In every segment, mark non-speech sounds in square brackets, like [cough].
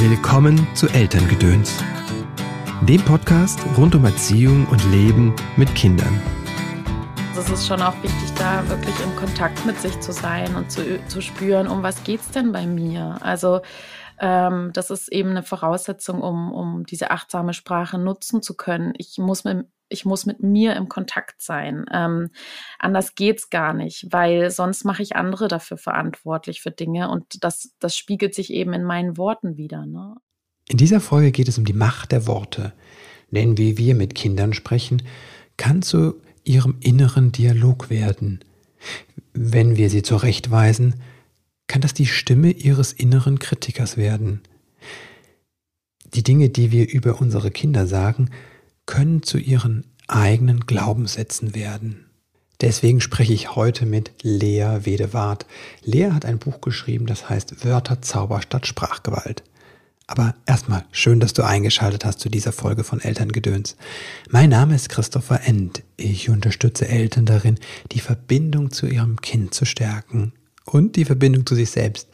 Willkommen zu Elterngedöns, dem Podcast rund um Erziehung und Leben mit Kindern. Es ist schon auch wichtig, da wirklich im Kontakt mit sich zu sein und zu, zu spüren, um was geht es denn bei mir? Also ähm, das ist eben eine Voraussetzung, um, um diese achtsame Sprache nutzen zu können. Ich muss mit, ich muss mit mir im Kontakt sein. Ähm, anders geht's gar nicht, weil sonst mache ich andere dafür verantwortlich für Dinge und das, das spiegelt sich eben in meinen Worten wieder. Ne? In dieser Folge geht es um die Macht der Worte. Denn wie wir mit Kindern sprechen, kann zu ihrem inneren Dialog werden. Wenn wir sie zurechtweisen, kann das die Stimme ihres inneren Kritikers werden. Die Dinge, die wir über unsere Kinder sagen, können zu ihren eigenen Glaubenssätzen werden. Deswegen spreche ich heute mit Lea Wedewart. Lea hat ein Buch geschrieben, das heißt Wörter, Zauber statt Sprachgewalt. Aber erstmal schön, dass du eingeschaltet hast zu dieser Folge von Elterngedöns. Mein Name ist Christopher End. Ich unterstütze Eltern darin, die Verbindung zu ihrem Kind zu stärken und die Verbindung zu sich selbst.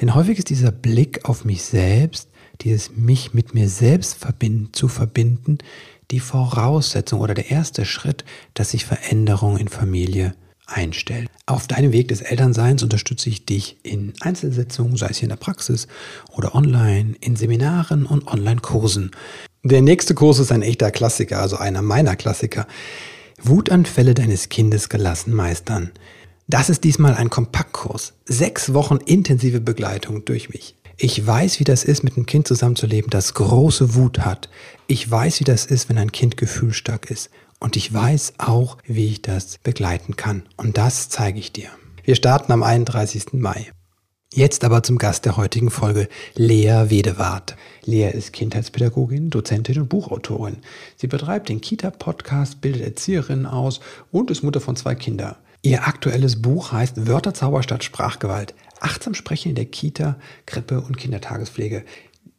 Denn häufig ist dieser Blick auf mich selbst, dieses mich mit mir selbst verbinden, zu verbinden, die Voraussetzung oder der erste Schritt, dass sich Veränderung in Familie einstellt. Auf deinem Weg des Elternseins unterstütze ich dich in Einzelsitzungen, sei es hier in der Praxis oder online, in Seminaren und Online-Kursen. Der nächste Kurs ist ein echter Klassiker, also einer meiner Klassiker. Wutanfälle deines Kindes gelassen meistern. Das ist diesmal ein Kompaktkurs. Sechs Wochen intensive Begleitung durch mich. Ich weiß, wie das ist, mit einem Kind zusammenzuleben, das große Wut hat. Ich weiß, wie das ist, wenn ein Kind gefühlstark ist. Und ich weiß auch, wie ich das begleiten kann. Und das zeige ich dir. Wir starten am 31. Mai. Jetzt aber zum Gast der heutigen Folge, Lea Wedewart. Lea ist Kindheitspädagogin, Dozentin und Buchautorin. Sie betreibt den Kita-Podcast, bildet Erzieherinnen aus und ist Mutter von zwei Kindern. Ihr aktuelles Buch heißt Wörterzauber statt Sprachgewalt. Achtsam sprechen in der Kita, Krippe und Kindertagespflege.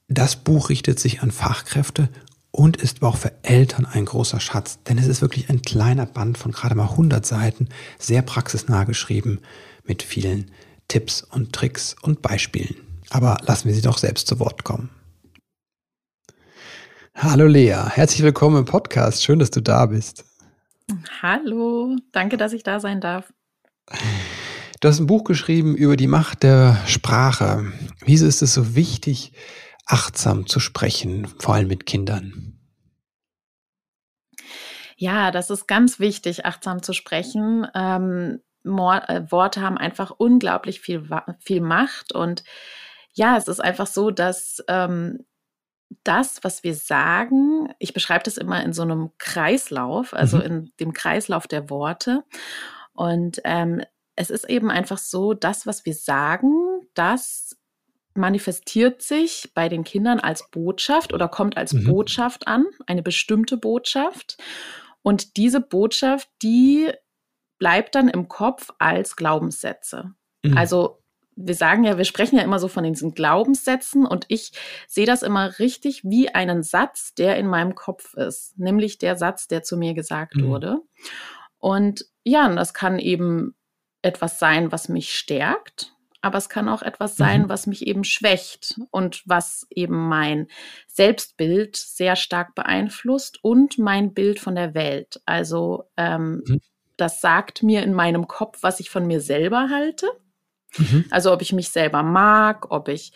Das Buch richtet sich an Fachkräfte und ist auch für Eltern ein großer Schatz, denn es ist wirklich ein kleiner Band von gerade mal 100 Seiten, sehr praxisnah geschrieben, mit vielen Tipps und Tricks und Beispielen. Aber lassen wir sie doch selbst zu Wort kommen. Hallo Lea, herzlich willkommen im Podcast. Schön, dass du da bist. Hallo, danke, dass ich da sein darf. Du hast ein Buch geschrieben über die Macht der Sprache. Wieso ist es so wichtig, achtsam zu sprechen, vor allem mit Kindern? Ja, das ist ganz wichtig, achtsam zu sprechen. Ähm, äh, Worte haben einfach unglaublich viel, viel Macht und ja, es ist einfach so, dass ähm, das, was wir sagen, ich beschreibe das immer in so einem Kreislauf, also mhm. in dem Kreislauf der Worte. Und ähm, es ist eben einfach so, das, was wir sagen, das manifestiert sich bei den Kindern als Botschaft oder kommt als mhm. Botschaft an, eine bestimmte Botschaft. Und diese Botschaft, die bleibt dann im Kopf als Glaubenssätze. Mhm. Also wir sagen ja, wir sprechen ja immer so von diesen Glaubenssätzen und ich sehe das immer richtig wie einen Satz, der in meinem Kopf ist, nämlich der Satz, der zu mir gesagt mhm. wurde. Und ja, und das kann eben etwas sein, was mich stärkt, aber es kann auch etwas sein, mhm. was mich eben schwächt und was eben mein Selbstbild sehr stark beeinflusst und mein Bild von der Welt. Also ähm, mhm. das sagt mir in meinem Kopf, was ich von mir selber halte. Mhm. Also ob ich mich selber mag, ob ich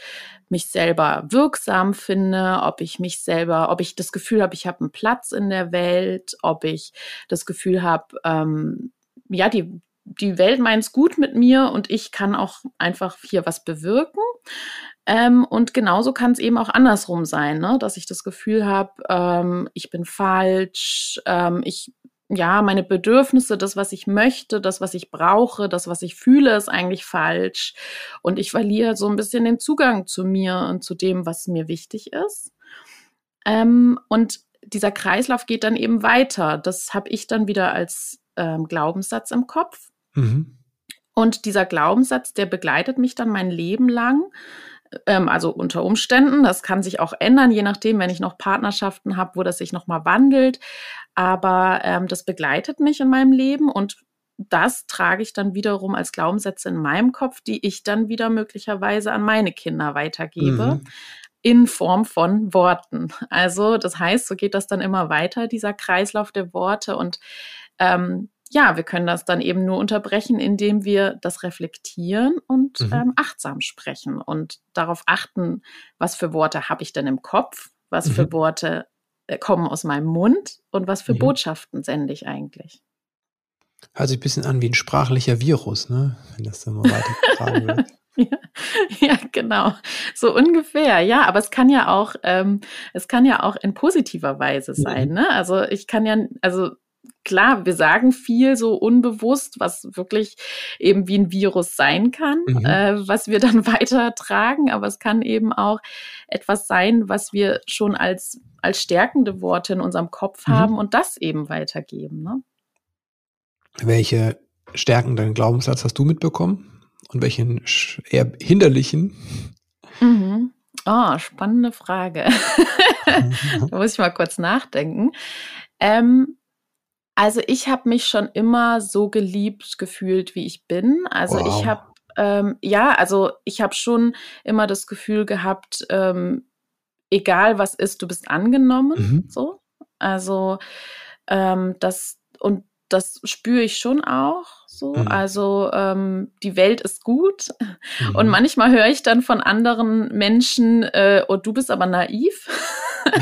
mich selber wirksam finde, ob ich mich selber, ob ich das Gefühl habe, ich habe einen Platz in der Welt, ob ich das Gefühl habe, ähm, ja, die, die Welt meint es gut mit mir und ich kann auch einfach hier was bewirken. Ähm, und genauso kann es eben auch andersrum sein, ne? dass ich das Gefühl habe, ähm, ich bin falsch, ähm, ich ja, meine Bedürfnisse, das, was ich möchte, das, was ich brauche, das, was ich fühle, ist eigentlich falsch. Und ich verliere so ein bisschen den Zugang zu mir und zu dem, was mir wichtig ist. Ähm, und dieser Kreislauf geht dann eben weiter. Das habe ich dann wieder als ähm, Glaubenssatz im Kopf. Mhm. Und dieser Glaubenssatz, der begleitet mich dann mein Leben lang. Ähm, also unter Umständen, das kann sich auch ändern, je nachdem, wenn ich noch Partnerschaften habe, wo das sich nochmal wandelt. Aber ähm, das begleitet mich in meinem Leben und das trage ich dann wiederum als Glaubenssätze in meinem Kopf, die ich dann wieder möglicherweise an meine Kinder weitergebe. Mhm. in Form von Worten. Also das heißt, so geht das dann immer weiter, dieser Kreislauf der Worte. Und ähm, ja, wir können das dann eben nur unterbrechen, indem wir das reflektieren und mhm. ähm, achtsam sprechen und darauf achten, was für Worte habe ich denn im Kopf, was mhm. für Worte äh, kommen aus meinem Mund und was für mhm. Botschaften sende ich eigentlich. Hört sich ein bisschen an wie ein sprachlicher Virus, ne? wenn das dann mal weitergetragen wird. [laughs] ja, ja, genau. So ungefähr, ja. Aber es kann ja auch, ähm, es kann ja auch in positiver Weise sein. Mhm. Ne? Also ich kann ja, also klar, wir sagen viel so unbewusst, was wirklich eben wie ein Virus sein kann, mhm. äh, was wir dann [laughs] weitertragen, aber es kann eben auch etwas sein, was wir schon als, als stärkende Worte in unserem Kopf mhm. haben und das eben weitergeben. Ne? Welche stärkenden Glaubenssatz hast du mitbekommen und welchen eher hinderlichen? Mhm. Oh, spannende Frage. [laughs] [laughs] da muss ich mal kurz nachdenken. Ähm, also ich habe mich schon immer so geliebt gefühlt, wie ich bin. Also wow. ich habe ähm, ja, also ich habe schon immer das Gefühl gehabt, ähm, egal was ist, du bist angenommen. Mhm. So, also ähm, das und das spüre ich schon auch so. Mhm. Also ähm, die Welt ist gut. Mhm. Und manchmal höre ich dann von anderen Menschen, äh, oh, du bist aber naiv.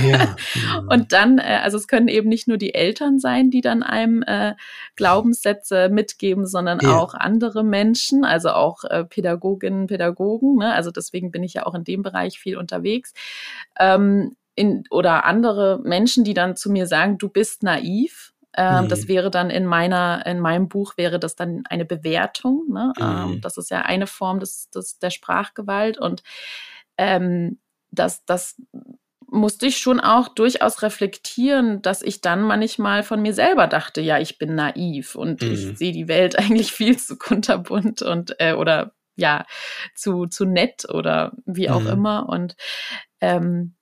Ja. [laughs] und dann, äh, also es können eben nicht nur die Eltern sein, die dann einem äh, Glaubenssätze mitgeben, sondern ja. auch andere Menschen, also auch äh, Pädagoginnen, Pädagogen. Ne? Also deswegen bin ich ja auch in dem Bereich viel unterwegs. Ähm, in, oder andere Menschen, die dann zu mir sagen, du bist naiv. Ähm, mhm. Das wäre dann in meiner, in meinem Buch wäre das dann eine Bewertung. Ne? Mhm. Ähm, das ist ja eine Form des, des der Sprachgewalt und ähm, das, das musste ich schon auch durchaus reflektieren, dass ich dann manchmal von mir selber dachte, ja, ich bin naiv und mhm. ich sehe die Welt [laughs] eigentlich viel zu kunterbunt und äh, oder ja, zu, zu nett oder wie auch mhm. immer. Und ähm,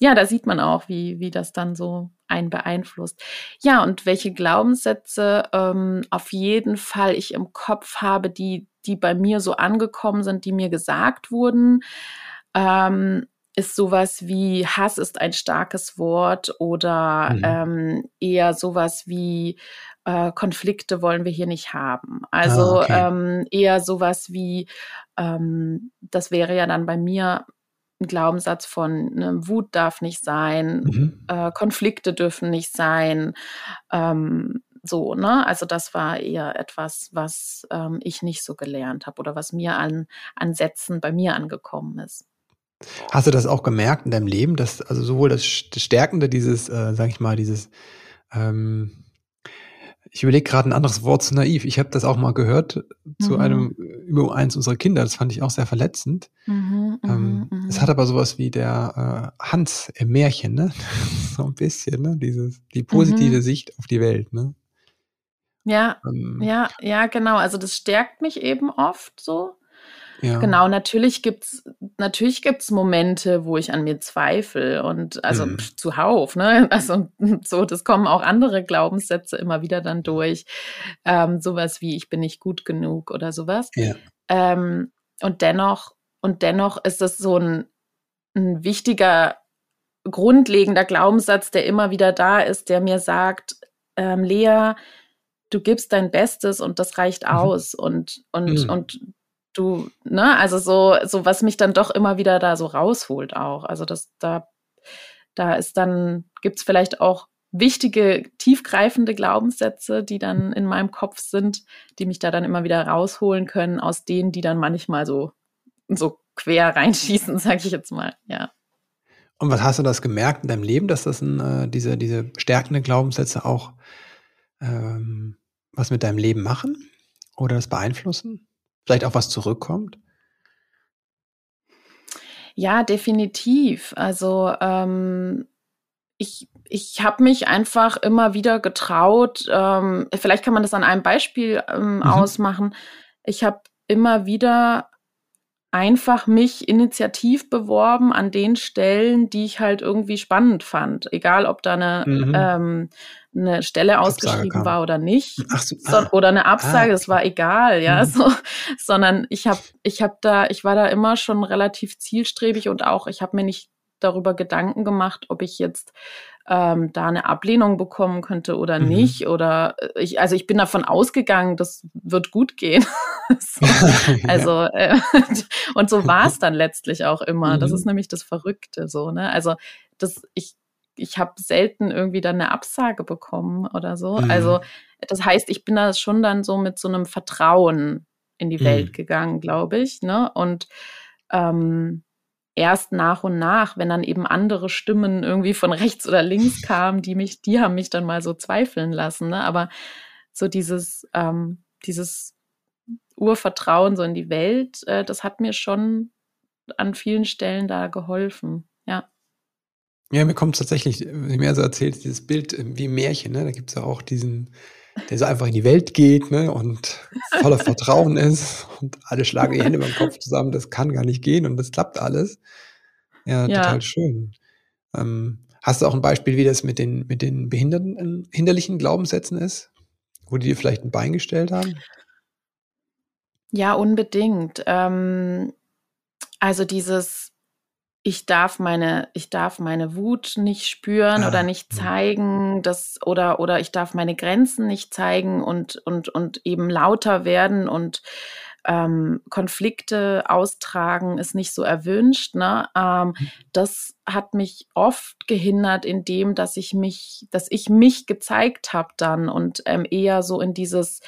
ja, da sieht man auch, wie, wie das dann so einen beeinflusst. Ja, und welche Glaubenssätze ähm, auf jeden Fall ich im Kopf habe, die, die bei mir so angekommen sind, die mir gesagt wurden. Ähm, ist sowas wie Hass ist ein starkes Wort oder mhm. ähm, eher sowas wie äh, Konflikte wollen wir hier nicht haben. Also ah, okay. ähm, eher sowas wie, ähm, das wäre ja dann bei mir ein Glaubenssatz von ne, Wut darf nicht sein, mhm. äh, Konflikte dürfen nicht sein. Ähm, so, ne? Also das war eher etwas, was ähm, ich nicht so gelernt habe oder was mir an, an Sätzen bei mir angekommen ist. Hast du das auch gemerkt in deinem Leben, dass also sowohl das, Stärkende, dieses, äh, sag ich mal, dieses, ähm, ich überlege gerade ein anderes Wort zu naiv. Ich habe das auch mal gehört zu mhm. einem über eins unserer Kinder. Das fand ich auch sehr verletzend. Mhm, mhm ähm, mhm. es hat aber sowas wie der äh, Hans im Märchen, ne? [laughs] so ein bisschen, ne? Dieses die positive mhm. Sicht auf die Welt, ne? Ja, ähm, ja, ja, genau. Also das stärkt mich eben oft so. Ja. Genau, natürlich gibt's natürlich gibt's Momente, wo ich an mir zweifle und also mhm. zuhauf, ne? [laughs] Also so, das kommen auch andere Glaubenssätze immer wieder dann durch. Ähm, sowas wie ich bin nicht gut genug oder sowas. Ja. Ähm, und dennoch, und dennoch ist das so ein, ein wichtiger, grundlegender Glaubenssatz, der immer wieder da ist, der mir sagt, ähm, Lea, du gibst dein Bestes und das reicht mhm. aus und, und, mhm. und du, ne, also so, so was mich dann doch immer wieder da so rausholt auch. Also das, da, da ist dann, gibt's vielleicht auch wichtige, tiefgreifende Glaubenssätze, die dann in meinem Kopf sind, die mich da dann immer wieder rausholen können, aus denen, die dann manchmal so, so quer reinschießen, [laughs] sag ich jetzt mal, ja. Und was hast du das gemerkt in deinem Leben, dass das ein, äh, diese, diese stärkenden Glaubenssätze auch ähm, was mit deinem Leben machen oder das beeinflussen? Vielleicht auch was zurückkommt? Ja, definitiv. Also ähm, ich, ich habe mich einfach immer wieder getraut, ähm, vielleicht kann man das an einem Beispiel ähm, mhm. ausmachen. Ich habe immer wieder einfach mich initiativ beworben an den Stellen, die ich halt irgendwie spannend fand. Egal, ob da eine, mhm. ähm, eine Stelle ausgeschrieben war oder nicht. Ach so, ah, oder eine Absage, ah, das war egal, ja. Mhm. So, sondern ich habe, ich habe da, ich war da immer schon relativ zielstrebig und auch, ich habe mir nicht darüber Gedanken gemacht, ob ich jetzt ähm, da eine Ablehnung bekommen könnte oder mhm. nicht. Oder äh, ich, also ich bin davon ausgegangen, das wird gut gehen. [laughs] so, [laughs] also, äh, [laughs] und so war es dann letztlich auch immer. Mhm. Das ist nämlich das Verrückte so, ne? Also, das, ich, ich habe selten irgendwie dann eine Absage bekommen oder so. Mhm. Also, das heißt, ich bin da schon dann so mit so einem Vertrauen in die Welt mhm. gegangen, glaube ich. Ne? Und ähm, erst nach und nach, wenn dann eben andere Stimmen irgendwie von rechts oder links kamen, die mich, die haben mich dann mal so zweifeln lassen. Ne? Aber so dieses, ähm, dieses Urvertrauen so in die Welt, äh, das hat mir schon an vielen Stellen da geholfen. Ja. Ja, mir kommt tatsächlich, wie mir so erzählt, dieses Bild äh, wie Märchen, ne? Da gibt es ja auch diesen, der so einfach in die Welt geht ne? und voller Vertrauen ist und alle schlagen die Hände beim Kopf zusammen, das kann gar nicht gehen und das klappt alles. Ja, ja. total schön. Ähm, hast du auch ein Beispiel, wie das mit den, mit den behinderten, hinderlichen Glaubenssätzen ist? Wo die dir vielleicht ein Bein gestellt haben? Ja, unbedingt. Ähm, also dieses ich darf meine, ich darf meine Wut nicht spüren ah, oder nicht zeigen, das, oder, oder ich darf meine Grenzen nicht zeigen und, und, und eben lauter werden und ähm, Konflikte austragen ist nicht so erwünscht. Ne? Ähm, hm. das hat mich oft gehindert in dem, dass ich mich, dass ich mich gezeigt habe dann und ähm, eher so in dieses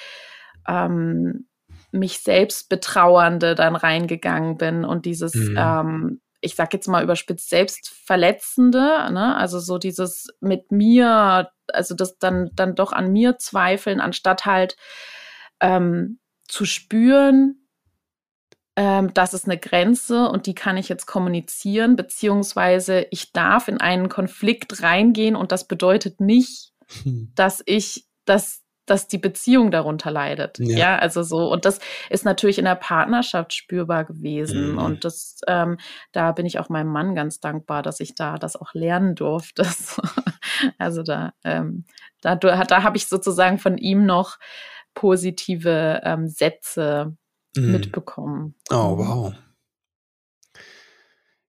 ähm, mich selbst betrauernde dann reingegangen bin und dieses mhm. ähm, ich sag jetzt mal überspitzt, selbstverletzende, ne? Also so dieses mit mir, also das dann, dann doch an mir zweifeln, anstatt halt ähm, zu spüren, ähm, das ist eine Grenze und die kann ich jetzt kommunizieren, beziehungsweise ich darf in einen Konflikt reingehen und das bedeutet nicht, hm. dass ich, dass dass die Beziehung darunter leidet. Ja. ja. also so. Und das ist natürlich in der Partnerschaft spürbar gewesen. Mhm. Und das, ähm, da bin ich auch meinem Mann ganz dankbar, dass ich da das auch lernen durfte. [laughs] also da, ähm, da, da habe ich sozusagen von ihm noch positive ähm, Sätze mhm. mitbekommen. Oh, mhm. wow.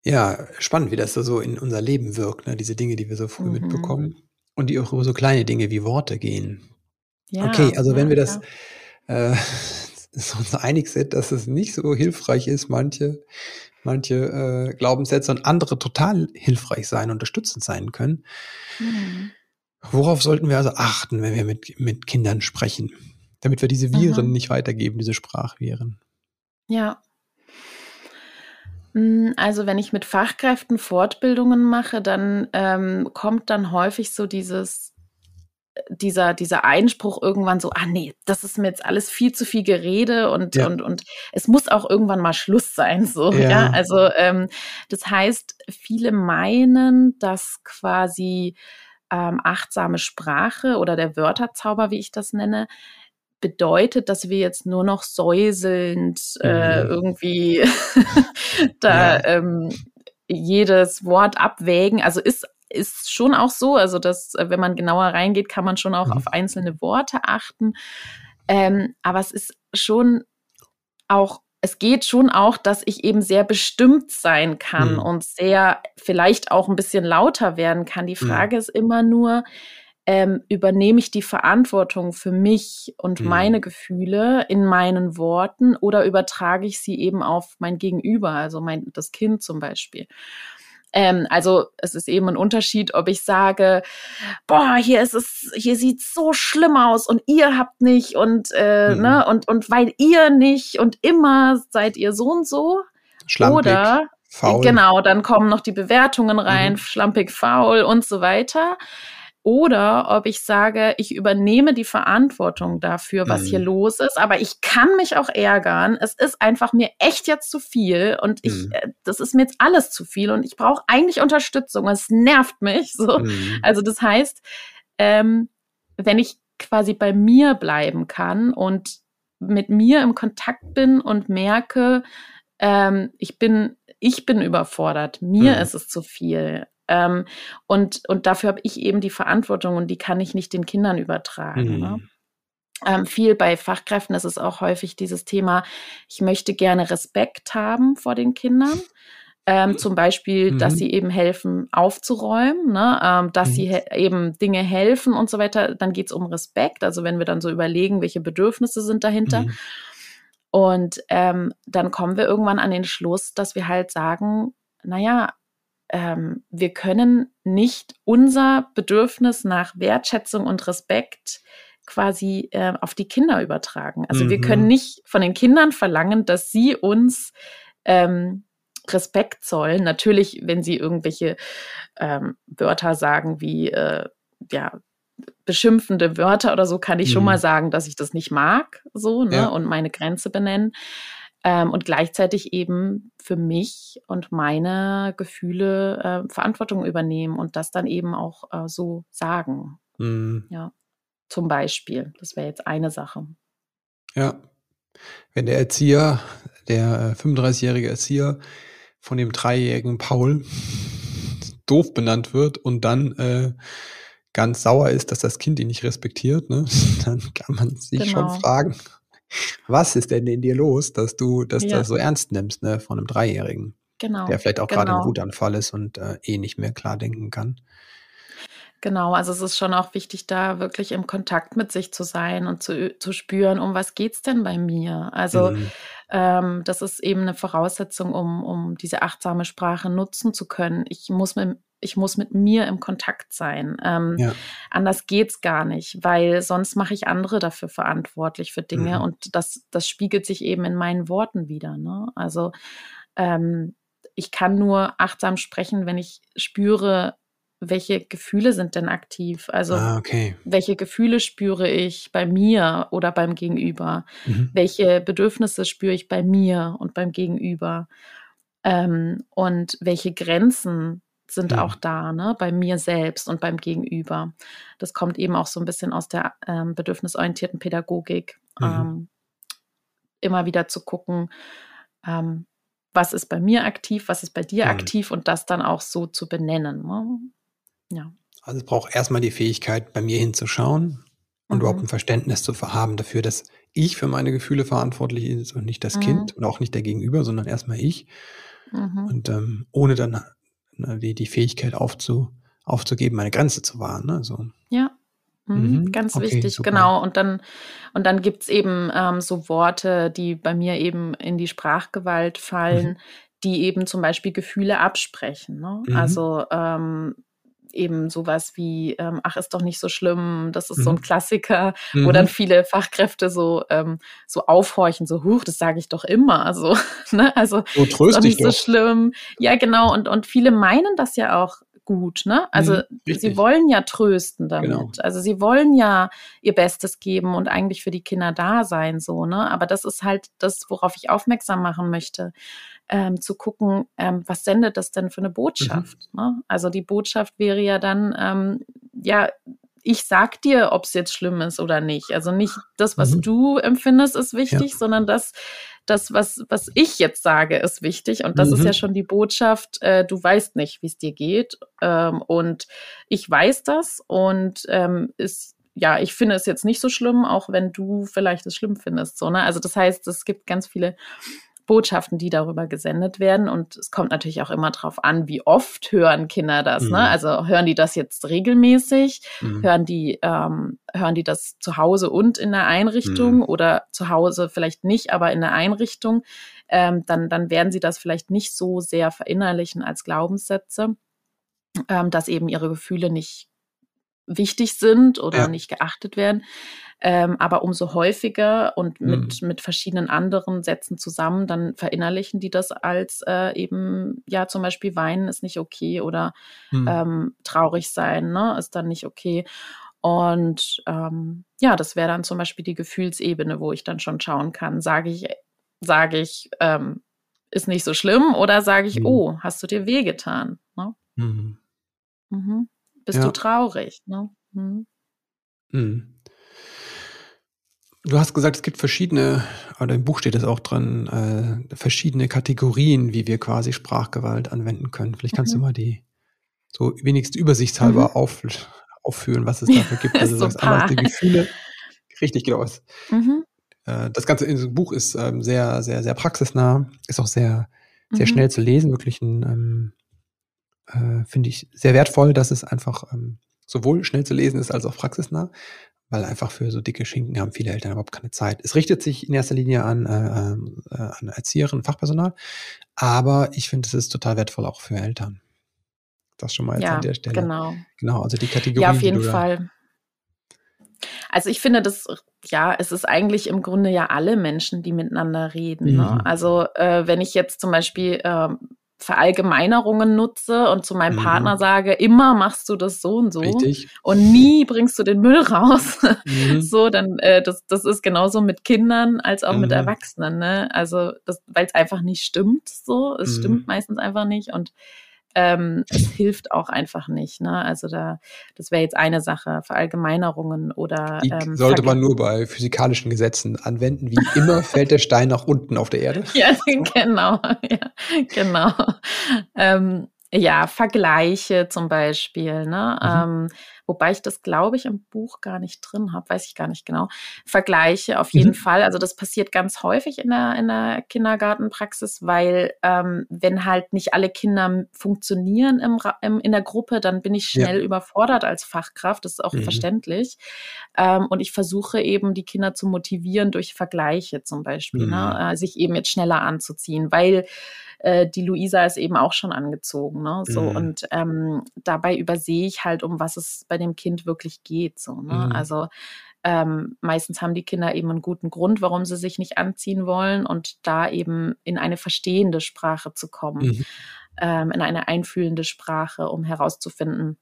Ja, spannend, wie das so in unser Leben wirkt, ne? diese Dinge, die wir so früh mhm. mitbekommen und die auch über so kleine Dinge wie Worte gehen. Ja, Okay, also wenn wir das äh, [laughs] uns einig sind, dass es nicht so hilfreich ist, manche, manche äh, Glaubenssätze und andere total hilfreich sein, unterstützend sein können. Mhm. Worauf sollten wir also achten, wenn wir mit, mit Kindern sprechen, damit wir diese Viren Mhm. nicht weitergeben, diese Sprachviren? Ja. Hm, also wenn ich mit Fachkräften Fortbildungen mache, dann ähm, kommt dann häufig so dieses dieser, dieser Einspruch irgendwann so, ah nee, das ist mir jetzt alles viel zu viel Gerede und, ja. und, und es muss auch irgendwann mal Schluss sein. So, ja. ja? Also ähm, das heißt, viele meinen, dass quasi ähm, achtsame Sprache oder der Wörterzauber, wie ich das nenne, bedeutet, dass wir jetzt nur noch säuselnd äh, mhm. irgendwie [laughs] da ja. ähm, jedes Wort abwägen. Also ist ist schon auch so, also dass, äh, wenn man genauer reingeht, kann man schon auch mhm. auf einzelne Worte achten. Ähm, aber es ist schon auch, es geht schon auch, dass ich eben sehr bestimmt sein kann mhm. und sehr vielleicht auch ein bisschen lauter werden kann. Die mhm. Frage mhm. ist immer nur, ähm, übernehme ich die Verantwortung für mich und mhm. meine Gefühle in meinen Worten oder übertrage ich sie eben auf mein Gegenüber, also mein, das Kind zum Beispiel. Ähm, also es ist eben ein Unterschied, ob ich sage, boah, hier ist es, hier sieht so schlimm aus und ihr habt nicht und äh, mhm. ne und und weil ihr nicht und immer seid ihr so und so. Schlampig, oder faul. genau, dann kommen noch die Bewertungen rein, mhm. schlampig, faul und so weiter oder ob ich sage, ich übernehme die Verantwortung dafür, was mhm. hier los ist, aber ich kann mich auch ärgern. Es ist einfach mir echt jetzt zu viel und ich, mhm. Äh, das ist mir jetzt alles zu viel und ich brauche eigentlich Unterstützung. Es nervt mich so. Mhm. Also das heißt, ähm, wenn ich quasi bei mir bleiben kann und mit mir im Kontakt bin und merke, ähm, ich bin ich bin überfordert, mir mhm. ist es zu viel. Ähm, und, und dafür habe ich eben die Verantwortung und die kann ich nicht den Kindern übertragen. Mhm. Ne? Ähm, viel bei Fachkräften ist es auch häufig dieses Thema, ich möchte gerne Respekt haben vor den Kindern. Ähm, zum Beispiel, mhm. dass sie eben helfen, aufzuräumen, ne? ähm, dass mhm. sie eben Dinge helfen und so weiter. Dann geht es um Respekt. Also wenn wir dann so überlegen, welche Bedürfnisse sind dahinter. Mhm. Und ähm, dann kommen wir irgendwann an den Schluss, dass wir halt sagen, naja, ähm, wir können nicht unser Bedürfnis nach Wertschätzung und Respekt quasi äh, auf die Kinder übertragen. Also mhm. wir können mhm. nicht von den Kindern verlangen, dass sie uns ähm, Respekt zollen. Natürlich, wenn sie irgendwelche ähm, Wörter sagen wie äh, ja beschimpfende Wörter oder so, kann ich mhm. schon mal sagen, dass ich das nicht mag, so ne, ja. und meine Grenze benennen. Ähm, und gleichzeitig eben für mich und meine Gefühle äh, Verantwortung übernehmen und das dann eben auch äh, so sagen. Mhm. Ja, zum Beispiel. Das wäre jetzt eine Sache. Ja. Wenn der Erzieher, der 35-jährige äh, Erzieher von dem dreijährigen Paul [laughs] doof benannt wird und dann äh, ganz sauer ist, dass das Kind ihn nicht respektiert, ne? [laughs] dann kann man sich genau. schon fragen, was ist denn in dir los, dass du das, ja. das so ernst nimmst, ne, von einem Dreijährigen? Genau. Der vielleicht auch genau. gerade im Wutanfall ist und äh, eh nicht mehr klar denken kann. Genau, also es ist schon auch wichtig, da wirklich im Kontakt mit sich zu sein und zu, zu spüren, um was geht es denn bei mir? Also mhm. ähm, das ist eben eine Voraussetzung, um, um diese achtsame Sprache nutzen zu können. Ich muss mit, ich muss mit mir im Kontakt sein. Ähm, ja. Anders es gar nicht, weil sonst mache ich andere dafür verantwortlich für Dinge mhm. und das, das spiegelt sich eben in meinen Worten wieder. Ne? Also ähm, ich kann nur achtsam sprechen, wenn ich spüre, welche Gefühle sind denn aktiv? Also ah, okay. welche Gefühle spüre ich bei mir oder beim Gegenüber? Mhm. Welche Bedürfnisse spüre ich bei mir und beim Gegenüber? Ähm, und welche Grenzen sind ja. auch da, ne, bei mir selbst und beim Gegenüber. Das kommt eben auch so ein bisschen aus der ähm, bedürfnisorientierten Pädagogik. Mhm. Ähm, immer wieder zu gucken, ähm, was ist bei mir aktiv, was ist bei dir mhm. aktiv und das dann auch so zu benennen. Ne? Ja. Also es braucht erstmal die Fähigkeit, bei mir hinzuschauen und mhm. überhaupt ein Verständnis zu haben dafür, dass ich für meine Gefühle verantwortlich ist und nicht das mhm. Kind und auch nicht der Gegenüber, sondern erstmal ich. Mhm. Und ähm, ohne dann ne, die, die Fähigkeit aufzu, aufzugeben, meine Grenze zu wahren. Ne? So. Ja. Mhm, mhm. Ganz okay, wichtig, super. genau. Und dann, und dann gibt es eben ähm, so Worte, die bei mir eben in die Sprachgewalt fallen, mhm. die eben zum Beispiel Gefühle absprechen. Ne? Mhm. Also ähm, eben sowas wie, ähm, ach, ist doch nicht so schlimm, das ist mhm. so ein mhm. Klassiker, mhm. wo dann viele Fachkräfte so, ähm, so aufhorchen, so, huch, das sage ich doch immer. [laughs] So, ne? Also so ist doch nicht so schlimm. Ja, genau, und, und viele meinen das ja auch gut, ne? Also mhm, sie wollen ja trösten damit. Genau. Also sie wollen ja ihr Bestes geben und eigentlich für die Kinder da sein, so, ne? Aber das ist halt das, worauf ich aufmerksam machen möchte ähm, zu gucken, ähm, was sendet das denn für eine Botschaft? Mhm. Ne? Also die Botschaft wäre ja dann, ähm, ja, ich sag dir, ob es jetzt schlimm ist oder nicht. Also nicht das, was mhm. du empfindest, ist wichtig, ja. sondern das, das, was, was ich jetzt sage, ist wichtig. Und das mhm. ist ja schon die Botschaft, äh, du weißt nicht, wie es dir geht. Ähm, und ich weiß das und ähm, ist ja, ich finde es jetzt nicht so schlimm, auch wenn du vielleicht es schlimm findest. So, ne? Also das heißt, es gibt ganz viele Botschaften, die darüber gesendet werden. Und es kommt natürlich auch immer darauf an, wie oft hören Kinder das. Ne? Mhm. Ne? Also hören die das jetzt regelmäßig? Mhm. Hören die ähm, hören die das zu Hause und in der Einrichtung mhm. oder zu Hause vielleicht nicht, aber in der Einrichtung? Ähm, dann dann werden sie das vielleicht nicht so sehr verinnerlichen als Glaubenssätze, ähm, dass eben ihre Gefühle nicht wichtig sind oder ja. nicht geachtet werden. Ähm, aber umso häufiger und mit, mhm. mit verschiedenen anderen Sätzen zusammen, dann verinnerlichen die das als äh, eben, ja, zum Beispiel weinen ist nicht okay oder mhm. ähm, traurig sein, ne, ist dann nicht okay. Und ähm, ja, das wäre dann zum Beispiel die Gefühlsebene, wo ich dann schon schauen kann, sage ich, sage ich, ähm, ist nicht so schlimm oder sage ich, mhm. oh, hast du dir wehgetan? Ne? Mhm. Bist ja. du traurig? Ne? Mhm. Mhm. Du hast gesagt, es gibt verschiedene, oder im Buch steht es auch drin, äh, verschiedene Kategorien, wie wir quasi Sprachgewalt anwenden können. Vielleicht kannst mhm. du mal die so wenigstens übersichtshalber mhm. auf, aufführen, was es [laughs] dafür gibt. Also du sagst einmal die Gefühle. [laughs] Richtig, genau. Mhm. Äh, das ganze Buch ist ähm, sehr, sehr, sehr praxisnah, ist auch sehr sehr mhm. schnell zu lesen, wirklich ein, ähm, äh, finde ich sehr wertvoll, dass es einfach ähm, sowohl schnell zu lesen ist als auch praxisnah, weil einfach für so dicke Schinken haben viele Eltern überhaupt keine Zeit. Es richtet sich in erster Linie an, äh, äh, an Erzieherinnen, Fachpersonal, aber ich finde, es ist total wertvoll auch für Eltern. Das schon mal jetzt ja, an der Stelle. Genau. Genau, also die Kategorie. Ja, auf jeden Fall. Also ich finde das, ja, es ist eigentlich im Grunde ja alle Menschen, die miteinander reden. Ne? Mhm. Ne? Also äh, wenn ich jetzt zum Beispiel äh, Verallgemeinerungen nutze und zu meinem mhm. Partner sage, immer machst du das so und so Richtig. und nie bringst du den Müll raus. Mhm. So, dann äh, das, das ist genauso mit Kindern als auch mhm. mit Erwachsenen. Ne? Also, weil es einfach nicht stimmt so. Es mhm. stimmt meistens einfach nicht. Und ähm, es hilft auch einfach nicht. Ne? Also da, das wäre jetzt eine Sache, Verallgemeinerungen oder Die ähm, sollte man nur bei physikalischen Gesetzen anwenden. Wie immer [laughs] fällt der Stein nach unten auf der Erde. ja, [laughs] genau, ja, genau. Ähm, ja, Vergleiche zum Beispiel, ne? Mhm. Ähm, wobei ich das, glaube ich, im Buch gar nicht drin habe, weiß ich gar nicht genau. Vergleiche auf jeden mhm. Fall. Also das passiert ganz häufig in der, in der Kindergartenpraxis, weil ähm, wenn halt nicht alle Kinder funktionieren im, im, in der Gruppe, dann bin ich schnell ja. überfordert als Fachkraft. Das ist auch mhm. verständlich. Ähm, und ich versuche eben, die Kinder zu motivieren durch Vergleiche zum Beispiel, ne? Mhm. Äh, sich eben jetzt schneller anzuziehen, weil äh, die Luisa ist eben auch schon angezogen. Ne? So, mhm. und ähm, dabei übersehe ich halt, um was es bei dem Kind wirklich geht. So, ne? Mhm. Also ähm, meistens haben die Kinder eben einen guten Grund, warum sie sich nicht anziehen wollen und da eben in eine verstehende Sprache zu kommen, mhm. ähm, in eine einfühlende Sprache, um herauszufinden,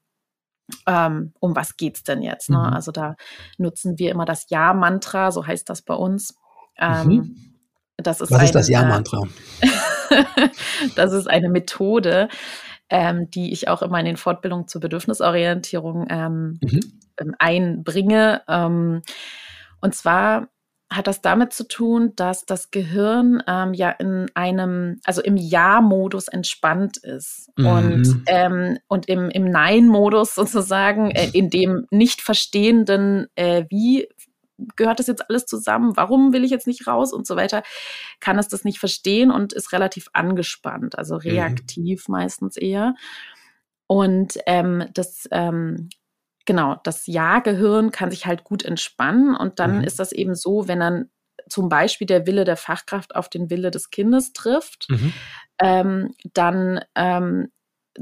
ähm, um was geht's denn jetzt? Ne? Mhm. Also da nutzen wir immer das Ja-Mantra, so heißt das bei uns. Ähm, mhm. Das ist Was ist das Ja-Mantra? [laughs] [laughs] das ist eine Methode, ähm, die ich auch immer in den Fortbildungen zur Bedürfnisorientierung ähm, mhm. Ähm, einbringe. Ähm, und zwar hat das damit zu tun, dass das Gehirn ähm, ja in einem, also im Ja-Modus entspannt ist mhm. und, ähm, und im, im Nein-Modus sozusagen, äh, in dem nicht verstehenden äh, Wie gehört das jetzt alles zusammen? Warum will ich jetzt nicht raus und so weiter? Kann es das nicht verstehen und ist relativ angespannt, also mhm. reaktiv mhm. meistens eher. Und ähm, das, ähm, genau, das Ja-Gehirn kann sich halt gut entspannen und dann mhm. ist das eben so, wenn dann zum Beispiel der Wille der Fachkraft auf den Wille des Kindes trifft, mhm. ähm, dann ähm,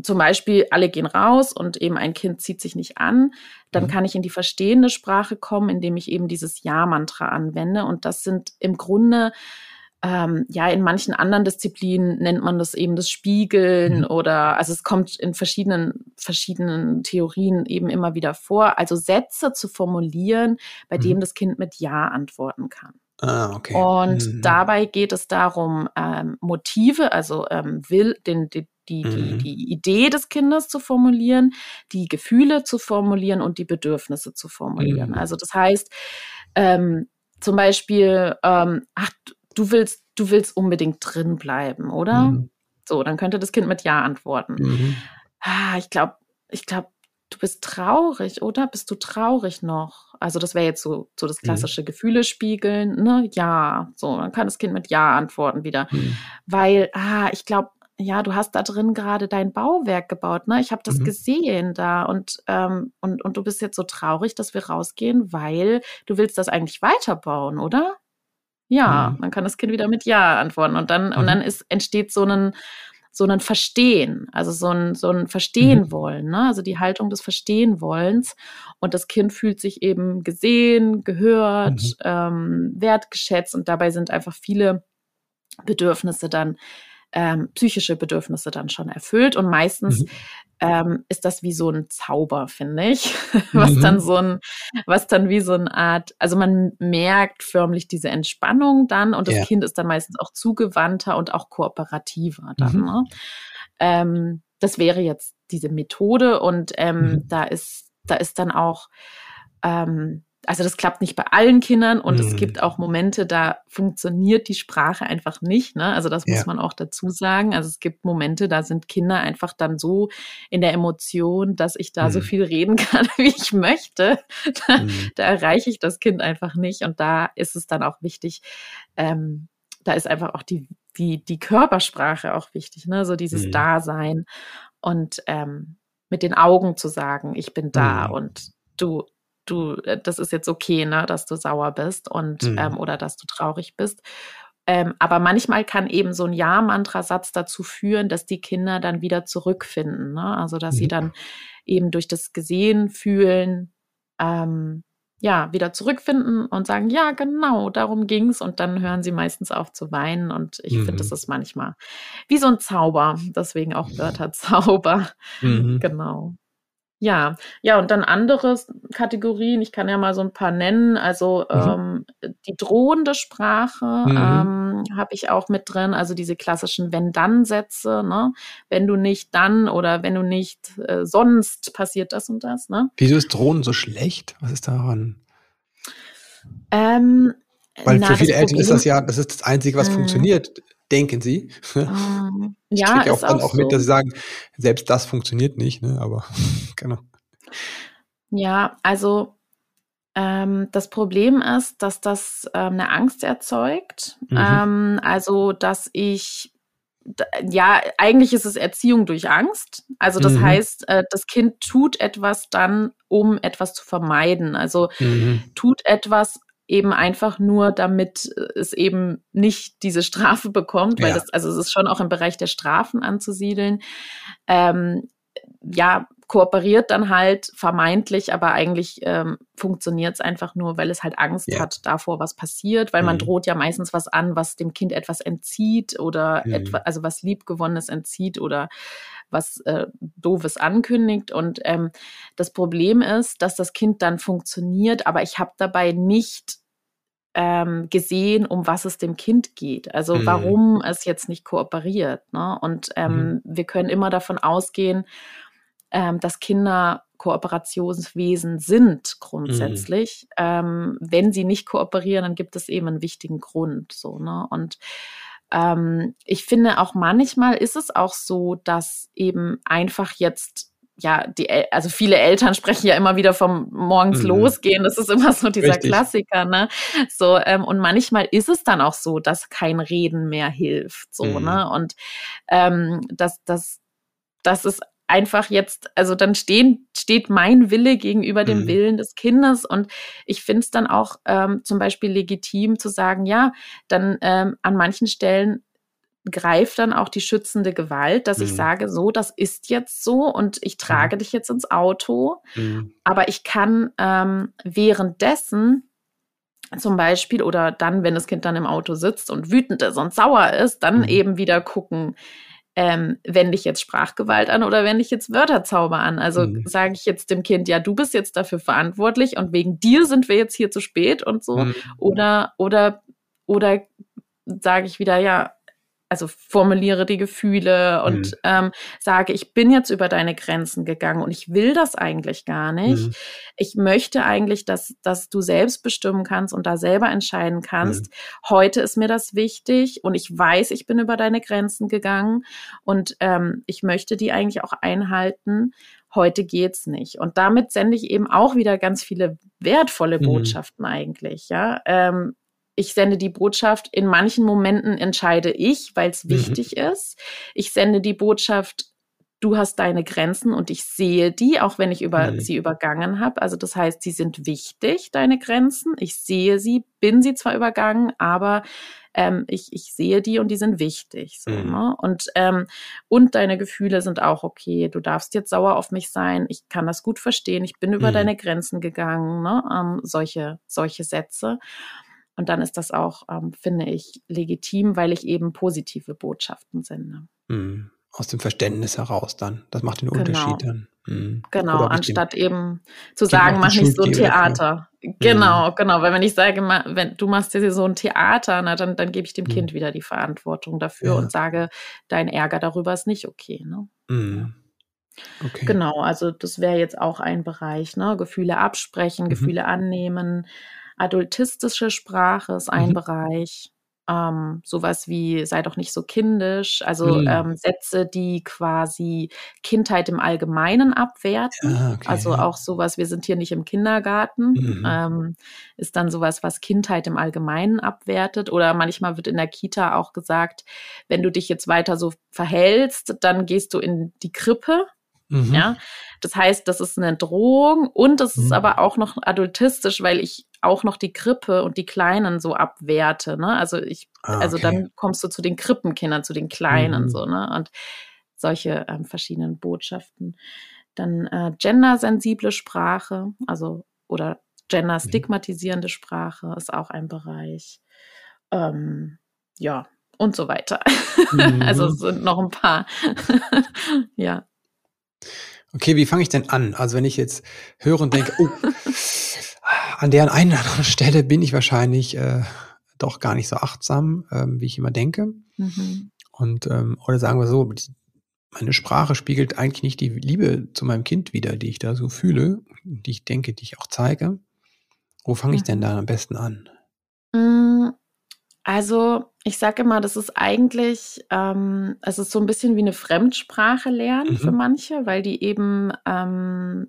zum Beispiel alle gehen raus und eben ein Kind zieht sich nicht an, dann mhm. kann ich in die verstehende Sprache kommen, indem ich eben dieses Ja-Mantra anwende. Und das sind im Grunde, ähm, ja, in manchen anderen Disziplinen nennt man das eben das Spiegeln mhm. oder, also es kommt in verschiedenen, verschiedenen Theorien eben immer wieder vor. Also Sätze zu formulieren, bei mhm. dem das Kind mit Ja antworten kann. Ah, okay. Und mhm. dabei geht es darum, ähm, Motive, also ähm, will, den, den, die, die, mhm. die Idee des Kindes zu formulieren, die Gefühle zu formulieren und die Bedürfnisse zu formulieren. Mhm. Also das heißt, ähm, zum Beispiel, ähm, ach, du willst, du willst unbedingt drin bleiben, oder? Mhm. So, dann könnte das Kind mit Ja antworten. Mhm. Ah, ich glaube, ich glaube, du bist traurig, oder? Bist du traurig noch? Also das wäre jetzt so, so das mhm. klassische mhm. Gefühle spiegeln, ne? Ja, so, dann kann das Kind mit Ja antworten wieder. Mhm. Weil, ah, ich glaube, ja, du hast da drin gerade dein Bauwerk gebaut, ne? Ich habe das mhm. gesehen da und, ähm, und, und du bist jetzt so traurig, dass wir rausgehen, weil du willst das eigentlich weiterbauen, oder? Ja, mhm. dann kann das Kind wieder mit Ja antworten. Und dann, mhm. und dann ist, entsteht so ein, so ein Verstehen, also so ein, so ein Verstehen mhm. wollen, ne? also die Haltung des Verstehen wollens. Und das Kind fühlt sich eben gesehen, gehört, mhm. ähm, wertgeschätzt und dabei sind einfach viele Bedürfnisse dann ähm, psychische Bedürfnisse dann schon erfüllt. Und meistens mhm. ähm, ist das wie so ein Zauber, finde ich, [laughs] was mhm. dann so ein, was dann wie so eine Art, also man merkt förmlich diese Entspannung dann und das ja. Kind ist dann meistens auch zugewandter und auch kooperativer dann. Mhm. Ne? Ähm, das wäre jetzt diese Methode und ähm, mhm. da ist, da ist dann auch ähm, also das klappt nicht bei allen Kindern und mhm. es gibt auch Momente, da funktioniert die Sprache einfach nicht. Ne? Also das muss ja. man auch dazu sagen. Also es gibt Momente, da sind Kinder einfach dann so in der Emotion, dass ich da mhm. so viel reden [laughs] kann, wie ich möchte. Da, mhm. da, erreiche ich das Kind einfach nicht und da ist es dann auch wichtig. Ähm, da ist einfach auch die die, die Körpersprache auch wichtig, ne? So dieses mhm. Dasein und ähm, mit den Augen zu sagen, ich bin da mhm. und du, du, äh, das ist jetzt okay, ne, dass du sauer bist und mhm. ähm, oder dass du traurig bist. Ähm, aber manchmal kann eben so ein Ja-Mantra-Satz dazu führen, dass die Kinder dann wieder zurückfinden. Ne? Also dass sie mhm. dann eben durch das Gesehen, Fühlen, ähm, ja, wieder zurückfinden und sagen, ja, genau, darum ging's. Und dann hören sie meistens auf zu weinen. Und ich mhm. finde, das ist manchmal wie so ein Zauber. Deswegen auch Wörterzauber. Mhm. [laughs] Genau. Ja, ja, und dann andere Kategorien, ich kann ja mal so ein paar nennen. Also mhm. ähm, die drohende Sprache mhm. ähm, habe ich auch mit drin, also diese klassischen Wenn-Dann-Sätze, ne? Wenn du nicht dann oder wenn du nicht äh, sonst passiert das und das, ne? Wieso ist Drohen so schlecht? Was ist daran? Ähm, Weil na, für viele Eltern ist das ja, das ist das Einzige, was mhm. funktioniert denken sie. Mhm. Ja, [laughs] ich ja auch dann auch, auch mit, dass sie sagen, selbst das funktioniert nicht, ne? aber [laughs] genau. Ja, also ähm, das Problem ist, dass das ähm, eine Angst erzeugt. Mhm. Ähm, also, dass ich ja, eigentlich ist es Erziehung durch Angst. Also das mhm. heißt, äh, das Kind tut etwas dann, um etwas zu vermeiden. Also mhm. tut etwas, eben einfach nur, damit es eben nicht diese Strafe bekommt, weil ja. das, also es ist schon auch im Bereich der Strafen anzusiedeln. Ähm, ja, kooperiert dann halt vermeintlich, aber eigentlich ähm, funktioniert es einfach nur, weil es halt Angst ja. hat davor, was passiert, weil mhm. man droht ja meistens was an, was dem Kind etwas entzieht oder mhm. etwa, also was Liebgewonnenes entzieht oder was äh, Doofes ankündigt. Und ähm, das Problem ist, dass das Kind dann funktioniert, aber ich habe dabei nicht ähm, gesehen, um was es dem Kind geht. Also mhm. warum es jetzt nicht kooperiert. Ne? Und ähm, mhm. wir können immer davon ausgehen, ähm, dass Kinder Kooperationswesen sind grundsätzlich. Mhm. Ähm, wenn sie nicht kooperieren, dann gibt es eben einen wichtigen Grund. So, ne? Und ähm, ich finde auch manchmal ist es auch so, dass eben einfach jetzt ja, die, also viele Eltern [laughs] sprechen ja immer wieder vom morgens mhm. losgehen. Das ist immer so dieser Richtig. Klassiker, ne? So, ähm, und manchmal ist es dann auch so, dass kein Reden mehr hilft. So, mhm. ne? Und ähm, das, das, das ist einfach jetzt, also dann stehen, steht mein Wille gegenüber dem mhm. Willen des Kindes und ich finde es dann auch ähm, zum Beispiel legitim zu sagen, ja, dann ähm, an manchen Stellen greift dann auch die schützende Gewalt, dass mhm. ich sage, so, das ist jetzt so und ich trage mhm. dich jetzt ins Auto, mhm. aber ich kann ähm, währenddessen zum Beispiel oder dann, wenn das Kind dann im Auto sitzt und wütend ist und sauer ist, dann mhm. eben wieder gucken, ähm, wende ich jetzt Sprachgewalt an oder wende ich jetzt Wörterzauber an? Also mhm. sage ich jetzt dem Kind, ja, du bist jetzt dafür verantwortlich und wegen dir sind wir jetzt hier zu spät und so. Mhm. Oder, oder, oder sage ich wieder, ja, also formuliere die Gefühle und mhm. ähm, sage, ich bin jetzt über deine Grenzen gegangen und ich will das eigentlich gar nicht. Mhm. Ich möchte eigentlich, dass, dass du selbst bestimmen kannst und da selber entscheiden kannst. Mhm. Heute ist mir das wichtig und ich weiß, ich bin über deine Grenzen gegangen und ähm, ich möchte die eigentlich auch einhalten. Heute geht's nicht. Und damit sende ich eben auch wieder ganz viele wertvolle mhm. Botschaften eigentlich, ja. Ähm, ich sende die Botschaft, in manchen Momenten entscheide ich, weil es mhm. wichtig ist. Ich sende die Botschaft, du hast deine Grenzen und ich sehe die, auch wenn ich über mhm. sie übergangen habe. Also das heißt, sie sind wichtig, deine Grenzen. Ich sehe sie, bin sie zwar übergangen, aber ähm, ich, ich sehe die und die sind wichtig. So, mhm. ne? und, ähm, und deine Gefühle sind auch okay. Du darfst jetzt sauer auf mich sein. Ich kann das gut verstehen. Ich bin über mhm. deine Grenzen gegangen. Ne? Ähm, solche, solche Sätze. Und dann ist das auch, ähm, finde ich, legitim, weil ich eben positive Botschaften sende. Mhm. Aus dem Verständnis heraus dann. Das macht den genau. Unterschied dann. Mhm. Genau, anstatt eben zu sagen, mach nicht so ein Theater. Dafür. Genau, mhm. genau. Weil wenn ich sage, wenn du machst dir so ein Theater, na, dann, dann gebe ich dem mhm. Kind wieder die Verantwortung dafür ja. und sage, dein Ärger darüber ist nicht okay. Ne? Mhm. Okay. Genau, also das wäre jetzt auch ein Bereich, ne? Gefühle absprechen, mhm. Gefühle annehmen, Adultistische Sprache ist ein mhm. Bereich. ähm, sowas wie sei doch nicht so kindisch, also mhm. ähm, Sätze, die quasi Kindheit im Allgemeinen abwerten. Ja, okay, also ja. auch sowas, wir sind hier nicht im Kindergarten, mhm. ähm, ist dann sowas, was Kindheit im Allgemeinen abwertet. Oder manchmal wird in der Kita auch gesagt, wenn du dich jetzt weiter so verhältst, dann gehst du in die Krippe. Mhm. Ja, das heißt, das ist eine Drohung und es ist mhm. aber auch noch adultistisch, weil ich auch noch die Krippe und die Kleinen so abwerte. Ne? Also ich, ah, also okay. also dann kommst du zu den Krippenkindern, zu den Kleinen mhm. so, ne? Und solche ähm, verschiedenen Botschaften. Dann äh, gendersensible Sprache, also oder genderstigmatisierende mhm. Sprache ist auch ein Bereich. Ähm, ja, und so weiter. [laughs] Mhm. also es sind noch ein paar. [laughs] ja. Okay, wie fange ich denn an? Also wenn ich jetzt höre und denke, oh, [laughs] an der einen oder [laughs] anderen Stelle bin ich wahrscheinlich äh, doch gar nicht so achtsam, ähm, wie ich immer denke. Mhm. Und ähm, oder sagen wir so, meine Sprache spiegelt eigentlich nicht die Liebe zu meinem Kind wider, die ich da so fühle, die ich denke, die ich auch zeige. Wo fange ich denn mhm. da am besten an? Mm, also ich sage immer, das ist eigentlich, ähm, es ist so ein bisschen wie eine Fremdsprache lernen mhm. für manche, weil die eben ähm,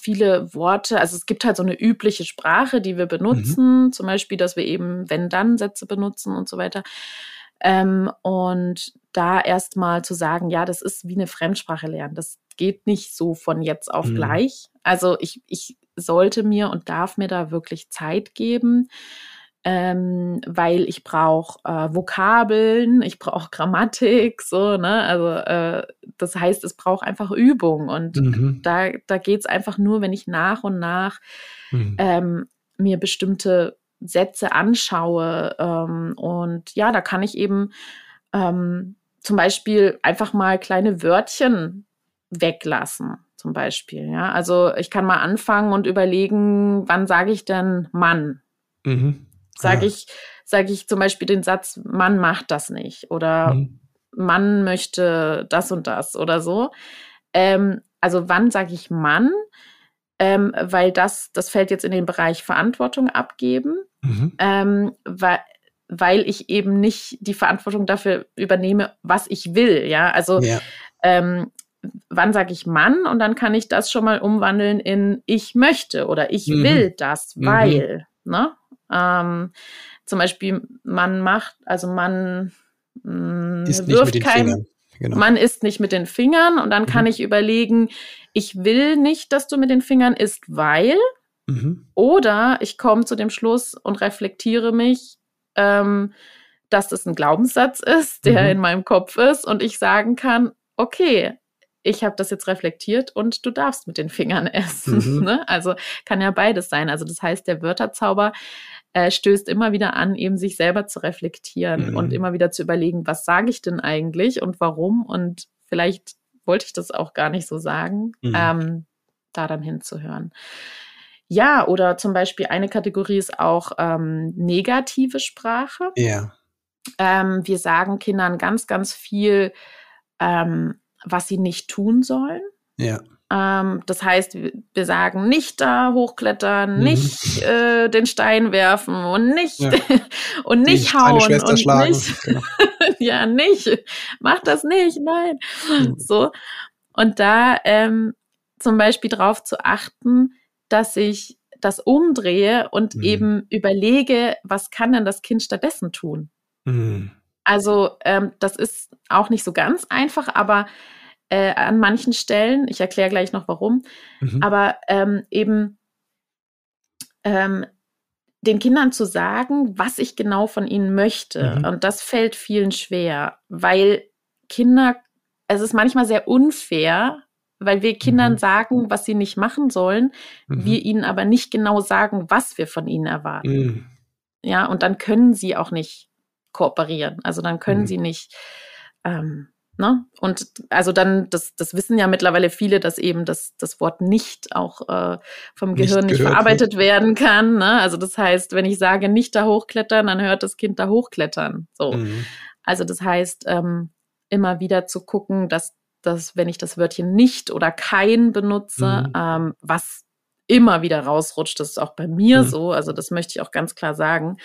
viele Worte, also es gibt halt so eine übliche Sprache, die wir benutzen, mhm. zum Beispiel, dass wir eben Wenn-Dann-Sätze benutzen und so weiter. Ähm, und da erstmal zu sagen, ja, das ist wie eine Fremdsprache lernen. Das geht nicht so von jetzt auf mhm. gleich. Also ich, ich sollte mir und darf mir da wirklich Zeit geben ähm, weil ich brauche äh, Vokabeln, ich brauche Grammatik, so, ne? Also äh, das heißt, es braucht einfach Übung und mhm. da, da geht es einfach nur, wenn ich nach und nach mhm. ähm, mir bestimmte Sätze anschaue ähm, und ja, da kann ich eben ähm, zum Beispiel einfach mal kleine Wörtchen weglassen zum Beispiel. Ja, also ich kann mal anfangen und überlegen, wann sage ich denn Mann? Mhm. Sage ja. ich, sage ich zum Beispiel den Satz, Mann macht das nicht oder mhm. Mann möchte das und das oder so. Ähm, also wann sage ich Mann? Ähm, weil das, das fällt jetzt in den Bereich Verantwortung abgeben, mhm. ähm, weil, weil ich eben nicht die Verantwortung dafür übernehme, was ich will. Ja, also ja. Ähm, wann sage ich Mann und dann kann ich das schon mal umwandeln in ich möchte oder ich mhm. will das, mhm. weil. Ne? Ähm, zum Beispiel, man macht, also man mh, mm, ist wirft kein, genau. man isst nicht mit den Fingern und dann mhm. kann ich überlegen, ich will nicht, dass du mit den Fingern isst, weil mhm. oder ich komme zu dem Schluss und reflektiere mich, ähm, dass das ein Glaubenssatz ist, der mhm. in meinem Kopf ist und ich sagen kann, okay, ich habe das jetzt reflektiert und du darfst mit den Fingern essen. Mhm. Ne? Also kann ja beides sein. Also das heißt, der Wörterzauber äh, stößt immer wieder an, eben sich selber zu reflektieren mhm. und immer wieder zu überlegen, was sage ich denn eigentlich und warum und vielleicht wollte ich das auch gar nicht so sagen, mhm. ähm, da dann hinzuhören. Ja, oder zum Beispiel eine Kategorie ist auch ähm, negative Sprache. Ja. Ähm, wir sagen Kindern ganz, ganz viel, ähm, was sie nicht tun sollen. Ja. Ähm, das heißt, wir sagen nicht da hochklettern, mhm. nicht äh, den Stein werfen und nicht ja. [laughs] und nicht Die hauen und schlagen. nicht [laughs] genau. [laughs] ja nicht mach das nicht, nein. Mhm. So und da ähm, zum Beispiel darauf zu achten, dass ich das umdrehe und mhm. eben überlege, was kann denn das Kind stattdessen tun? Mhm. Also ähm, das ist auch nicht so ganz einfach, aber äh, an manchen Stellen. Ich erkläre gleich noch warum. Mhm. Aber ähm, eben ähm, den Kindern zu sagen, was ich genau von ihnen möchte. Mhm. Und das fällt vielen schwer, weil Kinder, es ist manchmal sehr unfair, weil wir Kindern mhm. sagen, was sie nicht machen sollen, mhm. wir ihnen aber nicht genau sagen, was wir von ihnen erwarten. Mhm. Ja, und dann können sie auch nicht kooperieren. Also dann können mhm. sie nicht ähm, Ne? Und also dann, das, das wissen ja mittlerweile viele, dass eben das, das Wort nicht auch äh, vom nicht Gehirn nicht verarbeitet wird. werden kann. Ne? Also das heißt, wenn ich sage, nicht da hochklettern, dann hört das Kind da hochklettern. So. Mhm. Also das heißt, ähm, immer wieder zu gucken, dass, dass wenn ich das Wörtchen nicht oder kein benutze, mhm. ähm, was immer wieder rausrutscht, das ist auch bei mir mhm. so, also das möchte ich auch ganz klar sagen,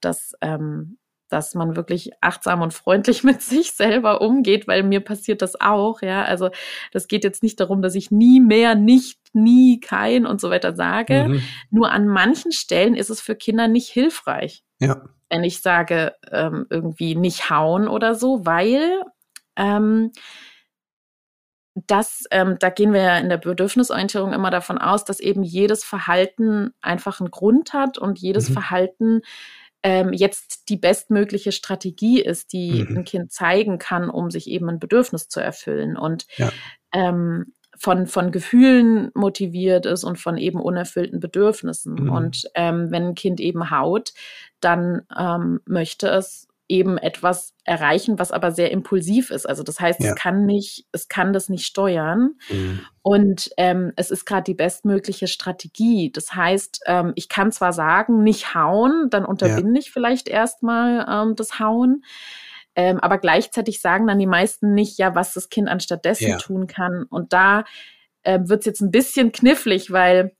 dass ähm, dass man wirklich achtsam und freundlich [laughs] mit sich selber umgeht, weil mir passiert das auch, ja. Also das geht jetzt nicht darum, dass ich nie mehr, nicht, nie, kein und so weiter sage. Mhm. Nur an manchen Stellen ist es für Kinder nicht hilfreich. Ja. Wenn ich sage, ähm, irgendwie nicht hauen oder so, weil ähm, das, ähm, da gehen wir ja in der Bedürfnisorientierung immer davon aus, dass eben jedes Verhalten einfach einen Grund hat und jedes mhm. Verhalten ähm, jetzt die bestmögliche Strategie ist, die mhm. ein Kind zeigen kann, um sich eben ein Bedürfnis zu erfüllen. Und ja. ähm, von, von Gefühlen motiviert ist und von eben unerfüllten Bedürfnissen. Mhm. Und ähm, wenn ein Kind eben haut, dann ähm, möchte es eben etwas erreichen, was aber sehr impulsiv ist. Also das heißt, ja. es kann nicht, es kann das nicht steuern. Mhm. Und ähm, es ist gerade die bestmögliche Strategie. Das heißt, ähm, ich kann zwar sagen, nicht hauen, dann unterbinde ja. ich vielleicht erstmal ähm, das Hauen. Ähm, aber gleichzeitig sagen dann die meisten nicht, ja, was das Kind anstattdessen ja. tun kann. Und da äh, wird es jetzt ein bisschen knifflig, weil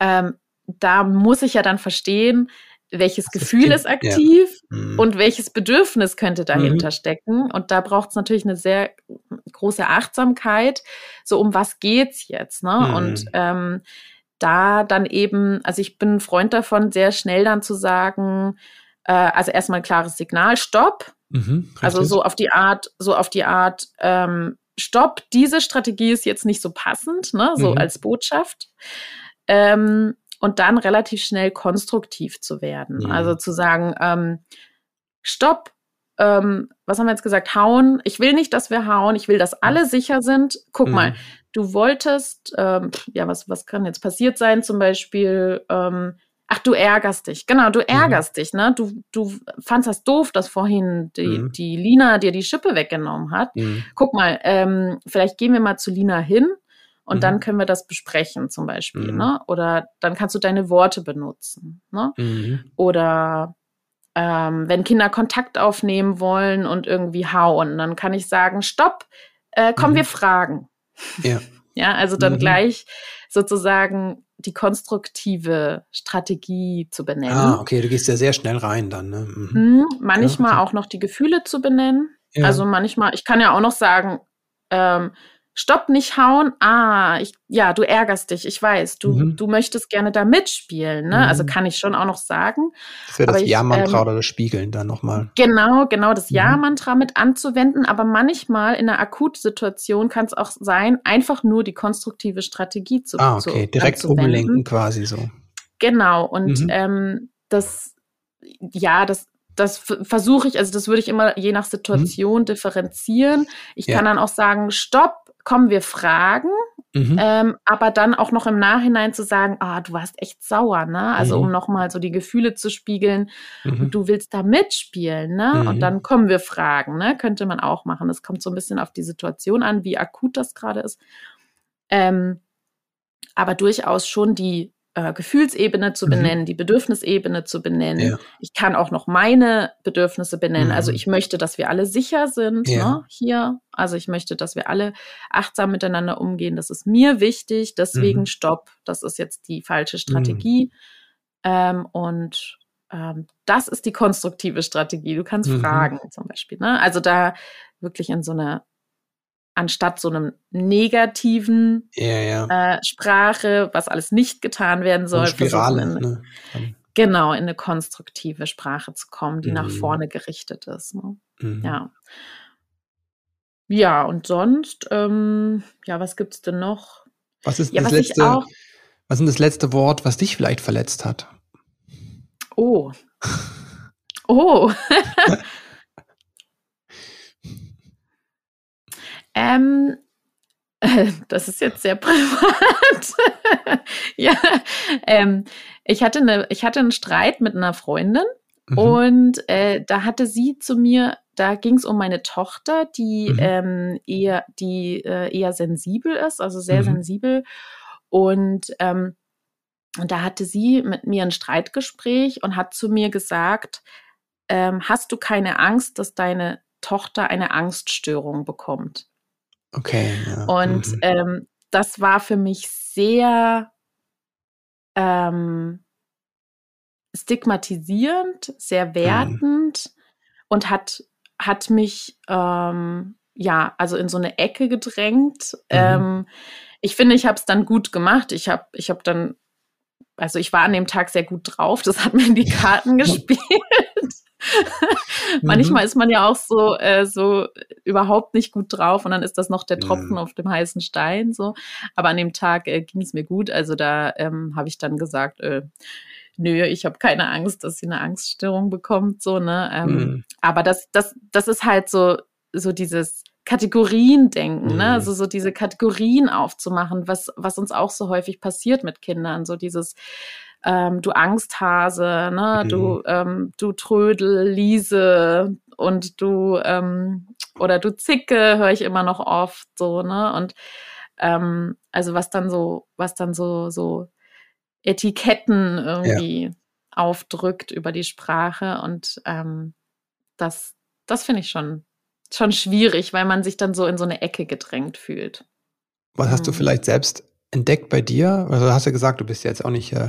ähm, da muss ich ja dann verstehen, welches das Gefühl ist aktiv ja. mhm. und welches Bedürfnis könnte dahinter mhm. stecken. Und da braucht es natürlich eine sehr große Achtsamkeit. So, um was geht's jetzt? Ne? Mhm. Und ähm, da dann eben, also ich bin ein Freund davon, sehr schnell dann zu sagen, äh, also erstmal ein klares Signal, Stopp. Mhm, also so auf die Art, so auf die Art, ähm, Stopp, diese Strategie ist jetzt nicht so passend, ne? So mhm. als Botschaft. Ähm, und dann relativ schnell konstruktiv zu werden. Mhm. Also zu sagen, ähm, stopp, ähm, was haben wir jetzt gesagt? Hauen. Ich will nicht, dass wir hauen. Ich will, dass alle sicher sind. Guck mhm. mal, du wolltest, ähm, ja, was, was kann jetzt passiert sein? Zum Beispiel, ähm, ach, du ärgerst dich. Genau, du mhm. ärgerst mhm. dich, ne? Du, du fandst das doof, dass vorhin die, mhm. die Lina dir die Schippe weggenommen hat. Mhm. Guck mal, ähm, vielleicht gehen wir mal zu Lina hin und mhm. dann können wir das besprechen zum Beispiel. Mhm. Ne? Oder dann kannst du deine Worte benutzen. Ne? Mhm. Oder ähm, wenn Kinder Kontakt aufnehmen wollen und irgendwie hauen, dann kann ich sagen, stopp, äh, komm, wir mhm. fragen. Ja. [laughs] ja, also dann mhm. gleich sozusagen die konstruktive Strategie zu benennen. Ah, okay, du gehst ja sehr schnell rein dann. Ne? Mhm. manchmal ja, okay. auch noch die Gefühle zu benennen. Ja. Also manchmal, ich kann ja auch noch sagen, ähm, Stopp, nicht hauen. Ah, ich, ja, du ärgerst dich, ich weiß. Du, mhm. du möchtest gerne da mitspielen, ne? Also mhm. Also kann ich schon auch noch sagen. Das wäre das Ja-Mantra ähm, oder das Spiegeln dann nochmal. Genau, genau, das mhm. Ja-Mantra mit anzuwenden. Aber manchmal in einer Akutsituation kann es auch sein, einfach nur die konstruktive Strategie zu Ah, okay, zu, direkt umlenken quasi so. Genau, und mhm. ähm, das, ja, das, das versuche ich, also das würde ich immer je nach Situation mhm. differenzieren. Ich ja. kann dann auch sagen, stopp, kommen wir fragen, mhm. ähm, aber dann auch noch im Nachhinein zu sagen, ah, du warst echt sauer, ne? Also mhm. um nochmal so die Gefühle zu spiegeln, mhm. du willst da mitspielen, ne? Und mhm. dann kommen wir fragen, ne? Könnte man auch machen. Es kommt so ein bisschen auf die Situation an, wie akut das gerade ist. Ähm, aber durchaus schon die äh, Gefühlsebene zu mhm. benennen, die Bedürfnisebene zu benennen. Ja. Ich kann auch noch meine Bedürfnisse benennen. Also mhm. Also ich möchte, dass wir alle sicher sind ja. ne, hier. Also ich möchte, dass wir alle achtsam miteinander umgehen. Das ist mir wichtig. Deswegen mhm. Stopp. Das ist jetzt die falsche Strategie. Mhm. Ähm, und ähm, das ist die konstruktive Strategie. Du kannst mhm. fragen zum Beispiel. Ne? Also da wirklich in so einer anstatt so einem negativen ja, ja. Äh, Sprache, was alles nicht getan werden soll. Spirale, in, ne? Genau, in eine konstruktive Sprache zu kommen, die mhm. nach vorne gerichtet ist. Ne? Mhm. Ja. Ja, und sonst, ähm, ja, was gibt es denn noch? Was ist ja, das was letzte, auch, was ist das letzte Wort, was dich vielleicht verletzt hat? Oh. [laughs] Oh. [laughs] Ähm, [laughs] das ist jetzt sehr [laughs] privat. [laughs] ja, ähm, ich hatte eine, ich hatte einen Streit mit einer Freundin mhm. und äh, da hatte sie zu mir, da ging es um meine Tochter, die mhm. ähm, eher, die äh, eher sensibel ist, also sehr mhm. sensibel und ähm, und da hatte sie mit mir ein Streitgespräch und hat zu mir gesagt, ähm, hast du keine Angst, dass deine Tochter eine Angststörung bekommt? Okay. Ja. Und mhm. ähm, das war für mich sehr, ähm, stigmatisierend, sehr wertend mhm. und hat, hat mich ähm, ja, also in so eine Ecke gedrängt. Mhm. Ähm, ich finde, ich habe es dann gut gemacht. Ich habe ich hab dann, also ich war an dem Tag sehr gut drauf. Das hat mir in die Karten [laughs] gespielt. [laughs] Manchmal mhm. ist man ja auch so, äh, so überhaupt nicht gut drauf und dann ist das noch der Tropfen mhm. auf dem heißen Stein. So. Aber an dem Tag äh, ging es mir gut. Also da ähm, habe ich dann gesagt, äh, nö, ich habe keine Angst, dass sie eine Angststörung bekommt. So, ne? Ähm, mhm. Aber das, das, das ist halt so, so dieses Kategorien denken, ne? mhm. ne? Also so diese Kategorien aufzumachen, was, was uns auch so häufig passiert mit Kindern. So dieses ähm, du Angsthase, ne, mhm. du, ähm, du Trödel, Liese und du ähm, oder du Zicke, höre ich immer noch oft so, ne? Und ähm, also was dann so, was dann so, so Etiketten irgendwie ja. aufdrückt über die Sprache und ähm, das, das finde ich schon, schon schwierig, weil man sich dann so in so eine Ecke gedrängt fühlt. Was hast du mhm. vielleicht selbst entdeckt bei dir? Also hast du gesagt, du bist jetzt auch nicht äh,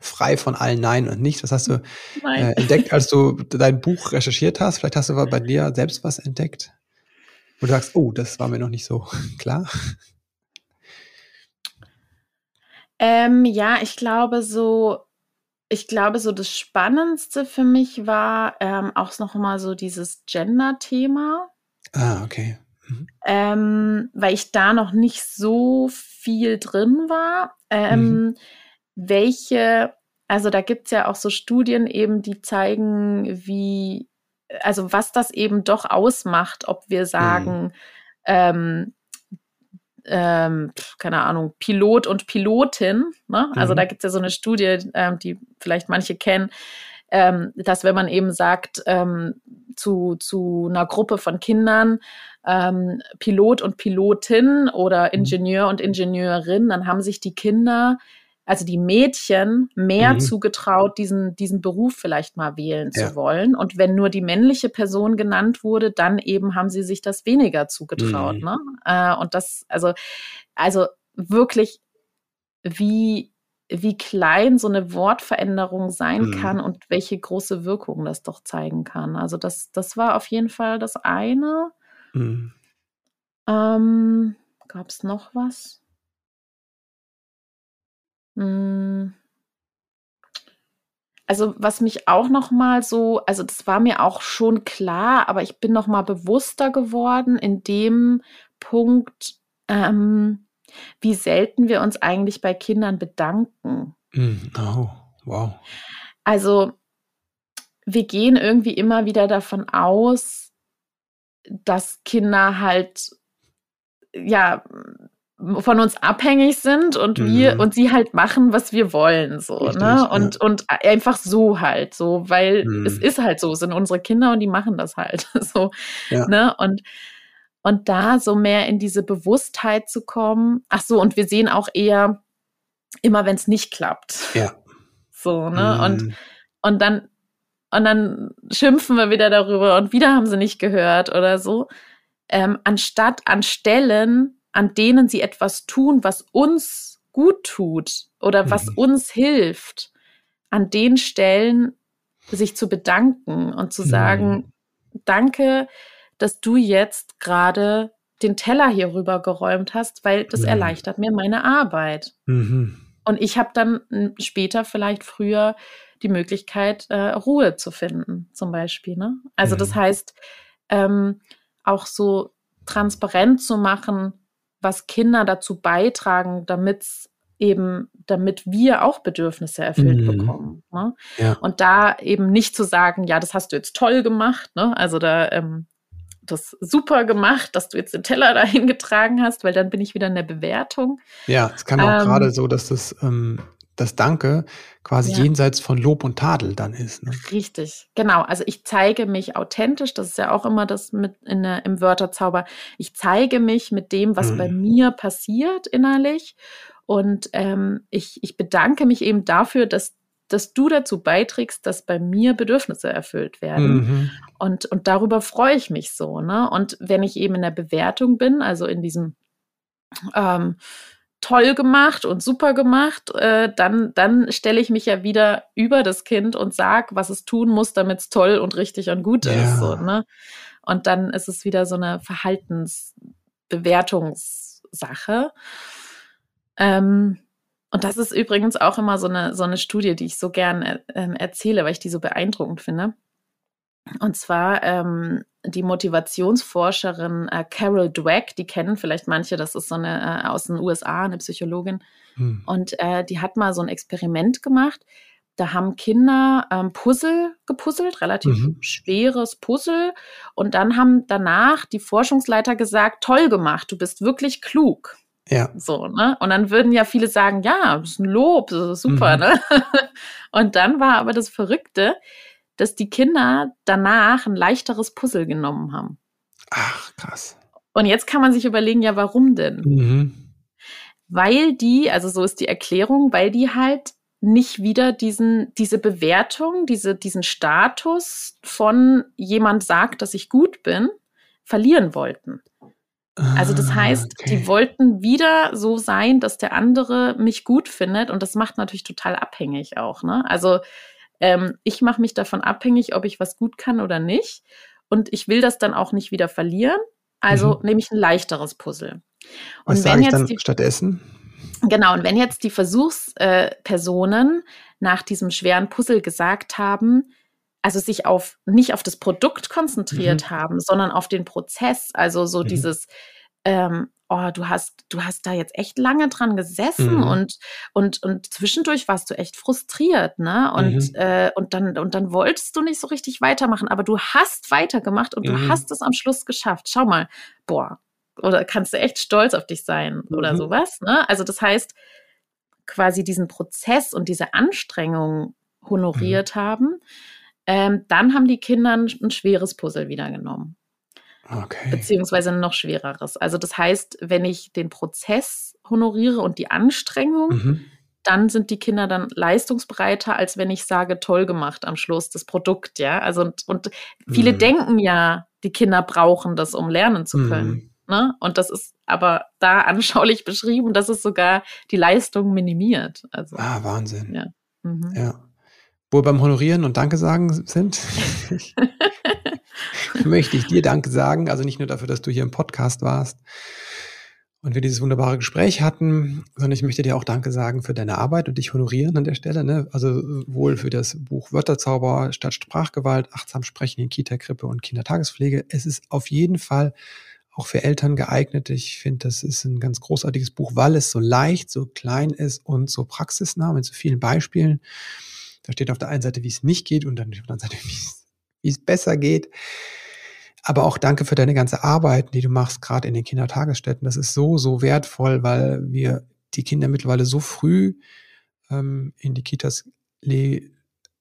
frei von allen Nein und Nichts. Was hast du äh, [laughs] entdeckt, als du dein Buch recherchiert hast? Vielleicht hast du bei dir selbst was entdeckt, wo du sagst, oh, das war mir noch nicht so [laughs] klar. Ähm, ja, ich glaube so, ich glaube so das Spannendste für mich war ähm, auch noch mal so dieses Gender-Thema. Ah, okay. Mhm. Ähm, weil ich da noch nicht so viel drin war. Ähm, mhm. Welche, also da gibt es ja auch so Studien eben, die zeigen, wie, also was das eben doch ausmacht, ob wir sagen, mhm. ähm, ähm, keine Ahnung, Pilot und Pilotin. Ne? Also mhm. da gibt es ja so eine Studie, ähm, die vielleicht manche kennen, ähm, dass wenn man eben sagt ähm, zu, zu einer Gruppe von Kindern, ähm, Pilot und Pilotin oder mhm. Ingenieur und Ingenieurin, dann haben sich die Kinder, also die Mädchen, mehr mhm. zugetraut, diesen, diesen Beruf vielleicht mal wählen ja. zu wollen. Und wenn nur die männliche Person genannt wurde, dann eben haben sie sich das weniger zugetraut. Mhm. Ne? Äh, und das, also, also wirklich, wie, wie klein so eine Wortveränderung sein mhm. kann und welche große Wirkung das doch zeigen kann. Also das, das war auf jeden Fall das eine. Mhm. Ähm, Gab es noch was? Hm. Also was mich auch noch mal so, also das war mir auch schon klar, aber ich bin noch mal bewusster geworden in dem Punkt, ähm, wie selten wir uns eigentlich bei Kindern bedanken. Mm, oh, wow. Also wir gehen irgendwie immer wieder davon aus, dass Kinder halt ja von uns abhängig sind und mhm. wir und sie halt machen, was wir wollen, so, Richtig, ne? Und, ja. und einfach so halt, so, weil mhm. es ist halt so, sind unsere Kinder und die machen das halt, [laughs] so, ja. ne? Und, und da so mehr in diese Bewusstheit zu kommen. Ach so, und wir sehen auch eher immer, wenn es nicht klappt. Ja. So, ne? Mhm. Und, und dann, und dann schimpfen wir wieder darüber und wieder haben sie nicht gehört oder so. Ähm, anstatt an Stellen, an denen sie etwas tun, was uns gut tut oder was mhm. uns hilft, an den Stellen sich zu bedanken und zu sagen, mhm. danke, dass du jetzt gerade den Teller hier rüber geräumt hast, weil das mhm. erleichtert mir meine Arbeit. Mhm. Und ich habe dann hm, später, vielleicht früher, die Möglichkeit, äh, Ruhe zu finden, zum Beispiel. Ne? Also das mhm. heißt, ähm, auch so transparent zu machen, was Kinder dazu beitragen, damit eben, damit wir auch Bedürfnisse erfüllt mhm. bekommen. Ne? Ja. Und da eben nicht zu sagen, ja, das hast du jetzt toll gemacht, ne? Also da ähm, das super gemacht, dass du jetzt den Teller [laughs] dahin getragen hast, weil dann bin ich wieder in der Bewertung. Ja, es kann auch ähm, gerade so, dass das, ähm, das Danke quasi ja. jenseits von Lob und Tadel dann ist. Ne? Richtig, genau. Also ich zeige mich authentisch, das ist ja auch immer das mit in der, im Wörterzauber. Ich zeige mich mit dem, was mhm. bei mir passiert innerlich. Und ähm, ich, ich bedanke mich eben dafür, dass, dass du dazu beiträgst, dass bei mir Bedürfnisse erfüllt werden. Mhm. Und, und darüber freue ich mich so. Ne? Und wenn ich eben in der Bewertung bin, also in diesem ähm, toll gemacht und super gemacht, äh, dann, dann stelle ich mich ja wieder über das Kind und sag, was es tun muss, damit es toll und richtig und gut ja. ist. So, ne? Und dann ist es wieder so eine Verhaltensbewertungssache. Ähm, und das ist übrigens auch immer so eine, so eine Studie, die ich so gern äh, erzähle, weil ich die so beeindruckend finde. Und zwar ähm, die Motivationsforscherin äh, Carol Dweck, die kennen vielleicht manche, das ist so eine äh, aus den USA, eine Psychologin. Hm. Und äh, die hat mal so ein Experiment gemacht. Da haben Kinder ähm, Puzzle gepuzzelt, relativ mhm. schweres Puzzle. Und dann haben danach die Forschungsleiter gesagt, toll gemacht, du bist wirklich klug. Ja. So, ne? Und dann würden ja viele sagen, ja, das ist ein Lob, das ist super, mhm. ne? [laughs] Und dann war aber das Verrückte, dass die Kinder danach ein leichteres Puzzle genommen haben. Ach, krass. Und jetzt kann man sich überlegen, ja, warum denn? Mhm. Weil die, also so ist die Erklärung, weil die halt nicht wieder diesen, diese Bewertung, diese, diesen Status von jemand sagt, dass ich gut bin, verlieren wollten. Also das ah, heißt, okay. die wollten wieder so sein, dass der andere mich gut findet und das macht natürlich total abhängig auch. Ne? Also ähm, ich mache mich davon abhängig, ob ich was gut kann oder nicht. Und ich will das dann auch nicht wieder verlieren. Also mhm. nehme ich ein leichteres Puzzle. Und was wenn jetzt dann die, stattdessen? Genau, und wenn jetzt die Versuchspersonen äh, nach diesem schweren Puzzle gesagt haben, also sich auf nicht auf das Produkt konzentriert mhm. haben, sondern auf den Prozess, also so mhm. dieses ähm, oh, du hast, du hast da jetzt echt lange dran gesessen mhm. und, und, und zwischendurch warst du echt frustriert, ne? Und, mhm. äh, und dann, und dann wolltest du nicht so richtig weitermachen, aber du hast weitergemacht und mhm. du hast es am Schluss geschafft. Schau mal, boah, oder kannst du echt stolz auf dich sein oder mhm. sowas, ne? Also das heißt, quasi diesen Prozess und diese Anstrengung honoriert mhm. haben, ähm, dann haben die Kinder ein, ein schweres Puzzle wieder genommen. Okay. Beziehungsweise ein noch schwereres. Also das heißt, wenn ich den Prozess honoriere und die Anstrengung, mhm. dann sind die Kinder dann leistungsbereiter, als wenn ich sage, toll gemacht am Schluss, das Produkt, ja. Also und, und viele mhm. denken ja, die Kinder brauchen das, um lernen zu können. Mhm. Ne? Und das ist aber da [laughs] anschaulich beschrieben, dass es sogar die Leistung minimiert. Also, ah, Wahnsinn. Ja. Mhm. ja. Wo wir beim Honorieren und Danke sagen sind, [laughs] möchte ich dir Danke sagen. Also nicht nur dafür, dass du hier im Podcast warst und wir dieses wunderbare Gespräch hatten, sondern ich möchte dir auch Danke sagen für deine Arbeit und dich honorieren an der Stelle. Ne? Also wohl für das Buch Wörterzauber statt Sprachgewalt, achtsam sprechen in Kita, Krippe und Kindertagespflege. Es ist auf jeden Fall auch für Eltern geeignet. Ich finde, das ist ein ganz großartiges Buch, weil es so leicht, so klein ist und so praxisnah mit so vielen Beispielen. Da steht auf der einen Seite, wie es nicht geht und dann auf der anderen Seite, [laughs] wie es besser geht. Aber auch danke für deine ganze Arbeit, die du machst, gerade in den Kindertagesstätten. Das ist so, so wertvoll, weil wir die Kinder mittlerweile so früh ähm, in die Kitas le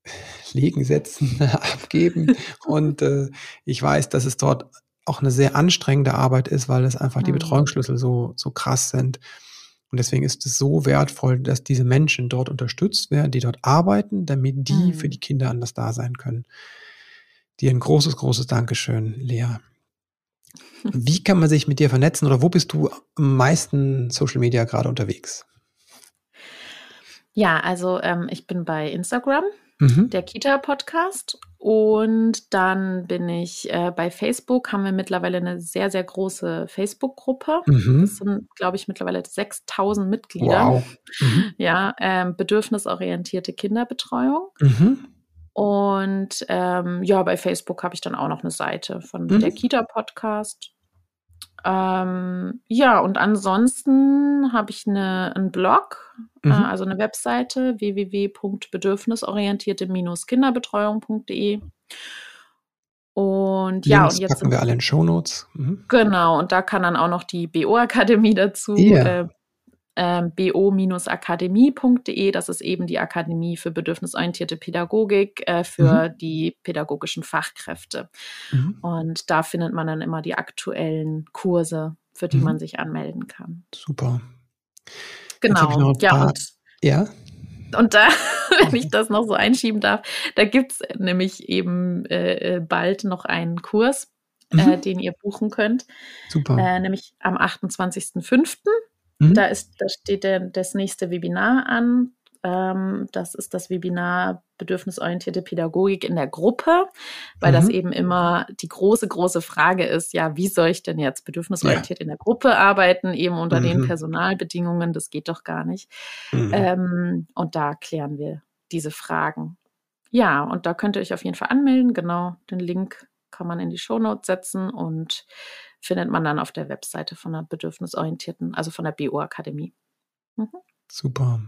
[laughs] legen, setzen, [laughs] abgeben. Und äh, ich weiß, dass es dort auch eine sehr anstrengende Arbeit ist, weil es einfach die mhm. Betreuungsschlüssel so, so krass sind. Und deswegen ist es so wertvoll, dass diese Menschen dort unterstützt werden, die dort arbeiten, damit die mhm. für die Kinder anders da sein können. Dir ein großes, großes Dankeschön, Lea. [laughs] Wie kann man sich mit dir vernetzen oder wo bist du am meisten Social Media gerade unterwegs? Ja, also ähm, ich bin bei Instagram, mhm. der Kita-Podcast. Und dann bin ich äh, bei Facebook, haben wir mittlerweile eine sehr, sehr große Facebook-Gruppe. Mhm. Das sind, glaube ich, mittlerweile 6000 Mitglieder. Wow. Mhm. Ja, ähm, bedürfnisorientierte Kinderbetreuung. Mhm. Und ähm, ja, bei Facebook habe ich dann auch noch eine Seite von mhm. der Kita-Podcast. Ähm, ja, und ansonsten habe ich eine, einen Blog, äh, mhm. äh, also eine Webseite www.bedürfnisorientierte-kinderbetreuung.de. Und Links ja, und jetzt packen wir alle in Shownotes. Mhm. Genau, und da kann dann auch noch die BO-Akademie dazu. Yeah. Äh, ähm, bo-akademie.de. Das ist eben die Akademie für bedürfnisorientierte Pädagogik äh, für mhm. die pädagogischen Fachkräfte. Mhm. Und da findet man dann immer die aktuellen Kurse, für die mhm. man sich anmelden kann. Super. Genau. ja, und, ja. Und da, [laughs] wenn ich das noch so einschieben darf, da gibt es nämlich eben äh, äh, bald noch einen Kurs, äh, mhm. den ihr buchen könnt. Super. Äh, nämlich am 28.05. Mhm. Da, ist, da steht der, das nächste Webinar an. Ähm, das ist das Webinar bedürfnisorientierte Pädagogik in der Gruppe, weil mhm. das eben immer die große, große Frage ist, ja, wie soll ich denn jetzt bedürfnisorientiert ja. in der Gruppe arbeiten, eben unter mhm. den Personalbedingungen, das geht doch gar nicht. Mhm. Ähm, und da klären wir diese Fragen. Ja, und da könnt ihr euch auf jeden Fall anmelden. Genau, den Link kann man in die Shownotes setzen und findet man dann auf der Webseite von der bedürfnisorientierten, also von der BO Akademie. Mhm. Super.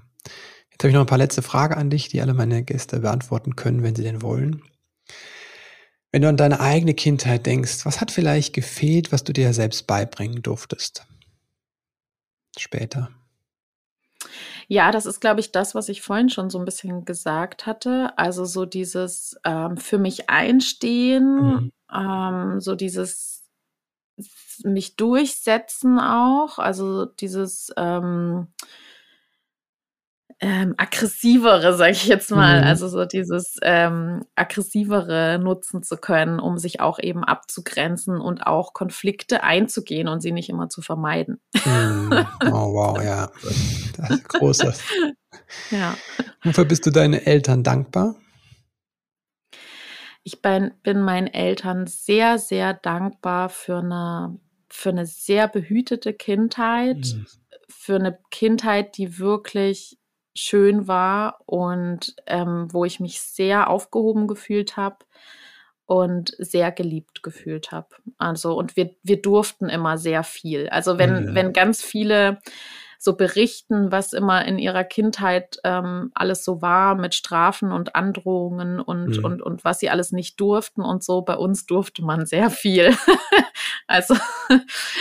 Jetzt habe ich noch ein paar letzte Fragen an dich, die alle meine Gäste beantworten können, wenn sie denn wollen. Wenn du an deine eigene Kindheit denkst, was hat vielleicht gefehlt, was du dir selbst beibringen durftest? Später. Ja, das ist, glaube ich, das, was ich vorhin schon so ein bisschen gesagt hatte. Also so dieses ähm, für mich einstehen, mhm. ähm, so dieses mich durchsetzen auch, also dieses ähm, ähm, aggressivere, sage ich jetzt mal, mhm. also so dieses ähm, aggressivere nutzen zu können, um sich auch eben abzugrenzen und auch Konflikte einzugehen und sie nicht immer zu vermeiden. Mhm. [laughs] Oh wow, ja, das ist großes. ja. Wofür bist du deinen Eltern dankbar? Ich bin, bin meinen Eltern sehr, sehr dankbar für eine, für eine sehr behütete Kindheit, mhm. für eine Kindheit, die wirklich schön war und ähm, wo ich mich sehr aufgehoben gefühlt habe und sehr geliebt gefühlt habe. Also und wir, wir durften immer sehr viel. Also wenn, ja. wenn ganz viele so berichten, was immer in ihrer Kindheit ähm, alles so war mit Strafen und Androhungen und, mhm. und, und was sie alles nicht durften und so. Bei uns durfte man sehr viel. [laughs] also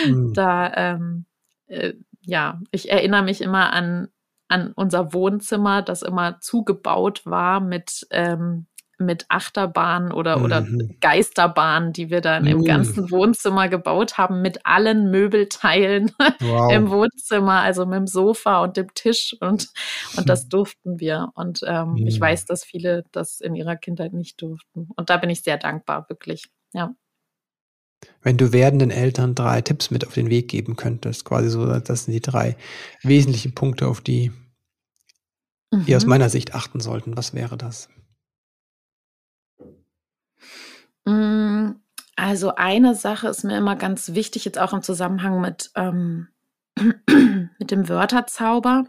mhm. da, ähm, äh, ja, ich erinnere mich immer an an unser Wohnzimmer, das immer zugebaut war mit, ähm, mit Achterbahnen oder, mhm. oder Geisterbahnen, die wir dann mhm. im ganzen Wohnzimmer gebaut haben, mit allen Möbelteilen [laughs] wow. im Wohnzimmer, also mit dem Sofa und dem Tisch und, und das durften wir. Und ähm, mhm. ich weiß, dass viele das in ihrer Kindheit nicht durften. Und da bin ich sehr dankbar, wirklich. Ja. Wenn du werdenden Eltern drei Tipps mit auf den Weg geben könntest, quasi so, das sind die drei wesentlichen Punkte, auf die mhm. wir aus meiner Sicht achten sollten. Was wäre das? Also eine Sache ist mir immer ganz wichtig, jetzt auch im Zusammenhang mit, ähm, [clears throat] mit dem Wörterzauber.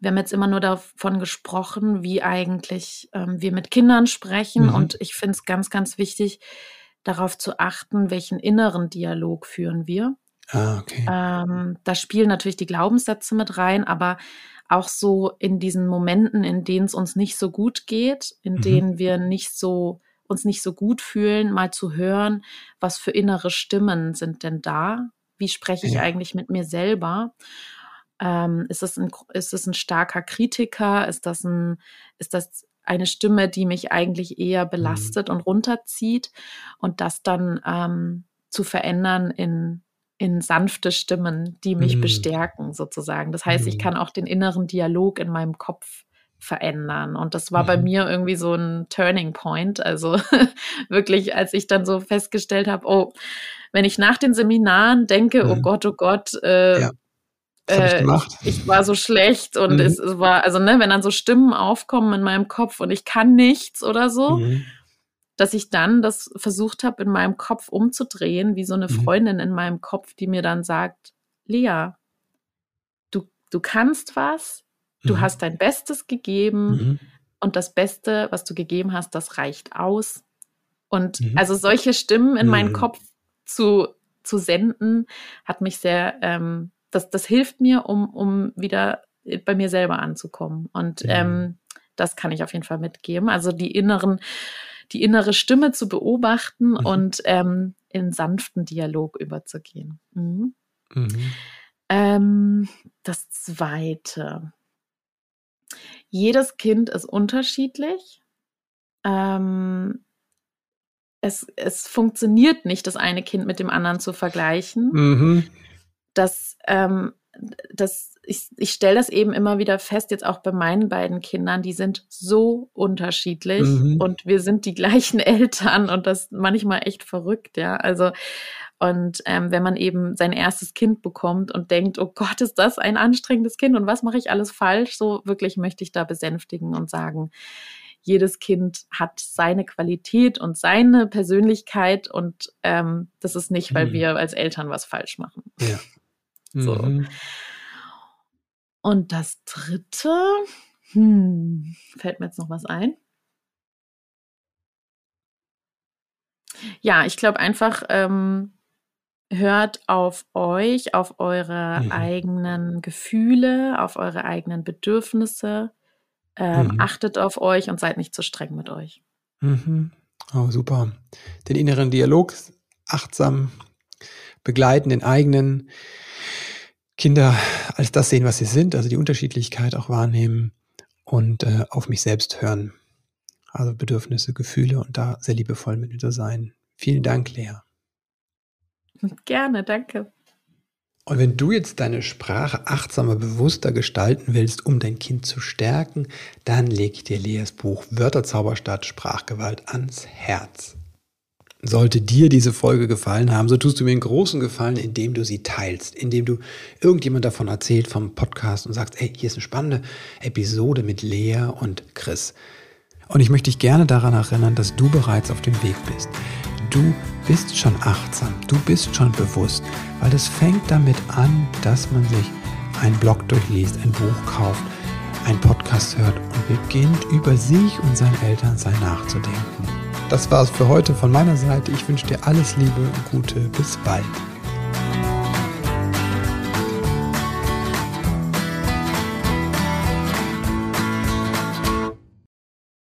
Wir haben jetzt immer nur davon gesprochen, wie eigentlich ähm, wir mit Kindern sprechen. Mhm. Und ich finde es ganz, ganz wichtig, darauf zu achten, welchen inneren Dialog führen wir. Ah, okay. Ähm, da spielen natürlich die Glaubenssätze mit rein, aber auch so in diesen Momenten, in denen es uns nicht so gut geht, in mhm. denen wir nicht so uns nicht so gut fühlen, mal zu hören, was für innere Stimmen sind denn da? Wie spreche ich ja. eigentlich mit mir selber? Ähm, ist, es ein, ist es ein starker Kritiker? Ist das, ein, ist das eine Stimme, die mich eigentlich eher mhm. belastet mhm. und runterzieht und das dann ähm, zu verändern in, in sanfte Stimmen, die mich mhm. bestärken sozusagen. Das heißt, mhm. ich kann auch den inneren Dialog in meinem Kopf verändern. Und das war mhm. bei mir irgendwie so ein Turning Point. Also [laughs] wirklich, als ich dann so festgestellt habe, oh, wenn ich nach den Seminaren denke, oh mhm. Gott, oh Gott, äh, ja. Äh, ich, ich, war so schlecht und mhm. es, es, war, also ne, wenn dann so Stimmen aufkommen in meinem Kopf und ich kann nichts oder so, mhm. dass ich dann das versucht habe, in meinem Kopf umzudrehen, wie so eine mhm. Freundin in meinem Kopf, die mir dann sagt, Lea, du, du kannst was, du mhm. hast dein Bestes gegeben mhm. und das Beste, was du gegeben hast, das reicht aus. Und mhm. also solche Stimmen in meinen Kopf zu, zu senden, hat mich sehr ähm, das, das hilft mir, um, um wieder bei mir selber anzukommen. Und mhm. ähm, das kann ich auf jeden Fall mitgeben. Also die inneren, die innere Stimme zu beobachten mhm. und ähm, in sanften Dialog überzugehen. Mhm. Mhm. Ähm, das zweite. Jedes Kind ist unterschiedlich. Ähm, es, es funktioniert nicht, das eine Kind mit dem anderen zu vergleichen. Mhm dass, ähm, dass ich, ich stelle das eben immer wieder fest, jetzt auch bei meinen beiden Kindern, die sind so unterschiedlich mhm. und wir sind die gleichen [laughs] Eltern und das manchmal echt verrückt, ja. Also Und ähm, wenn man eben sein erstes Kind bekommt und denkt, oh Gott, ist das ein anstrengendes Kind und was mache ich alles falsch, so wirklich möchte ich da besänftigen und sagen, jedes Kind hat seine Qualität und seine Persönlichkeit und ähm, das ist nicht, weil mhm. wir als Eltern was falsch machen. Ja. So. Mhm. Und das dritte, hm, fällt mir jetzt noch was ein? Ja, ich glaube einfach, ähm, hört auf euch, auf eure mhm. eigenen Gefühle, auf eure eigenen Bedürfnisse, ähm, mhm. achtet auf euch und seid nicht zu streng mit euch. Mhm. Oh, super. Den inneren Dialog achtsam begleiten, den eigenen Kinder als das sehen, was sie sind, also die Unterschiedlichkeit auch wahrnehmen und äh, auf mich selbst hören. Also Bedürfnisse, Gefühle und da sehr liebevoll mit mir sein. Vielen Dank, Lea. Gerne, danke. Und wenn du jetzt deine Sprache achtsamer, bewusster gestalten willst, um dein Kind zu stärken, dann leg ich dir Leas Buch Wörterzauber statt Sprachgewalt ans Herz. Sollte dir diese Folge gefallen haben, so tust du mir einen großen Gefallen, indem du sie teilst, indem du irgendjemand davon erzählt vom Podcast und sagst, hey, hier ist eine spannende Episode mit Lea und Chris. Und ich möchte dich gerne daran erinnern, dass du bereits auf dem Weg bist. Du bist schon achtsam, du bist schon bewusst, weil es fängt damit an, dass man sich einen Blog durchliest, ein Buch kauft, einen Podcast hört und beginnt über sich und sein Elternsein nachzudenken. Das war es für heute von meiner Seite. Ich wünsche dir alles Liebe und Gute. Bis bald.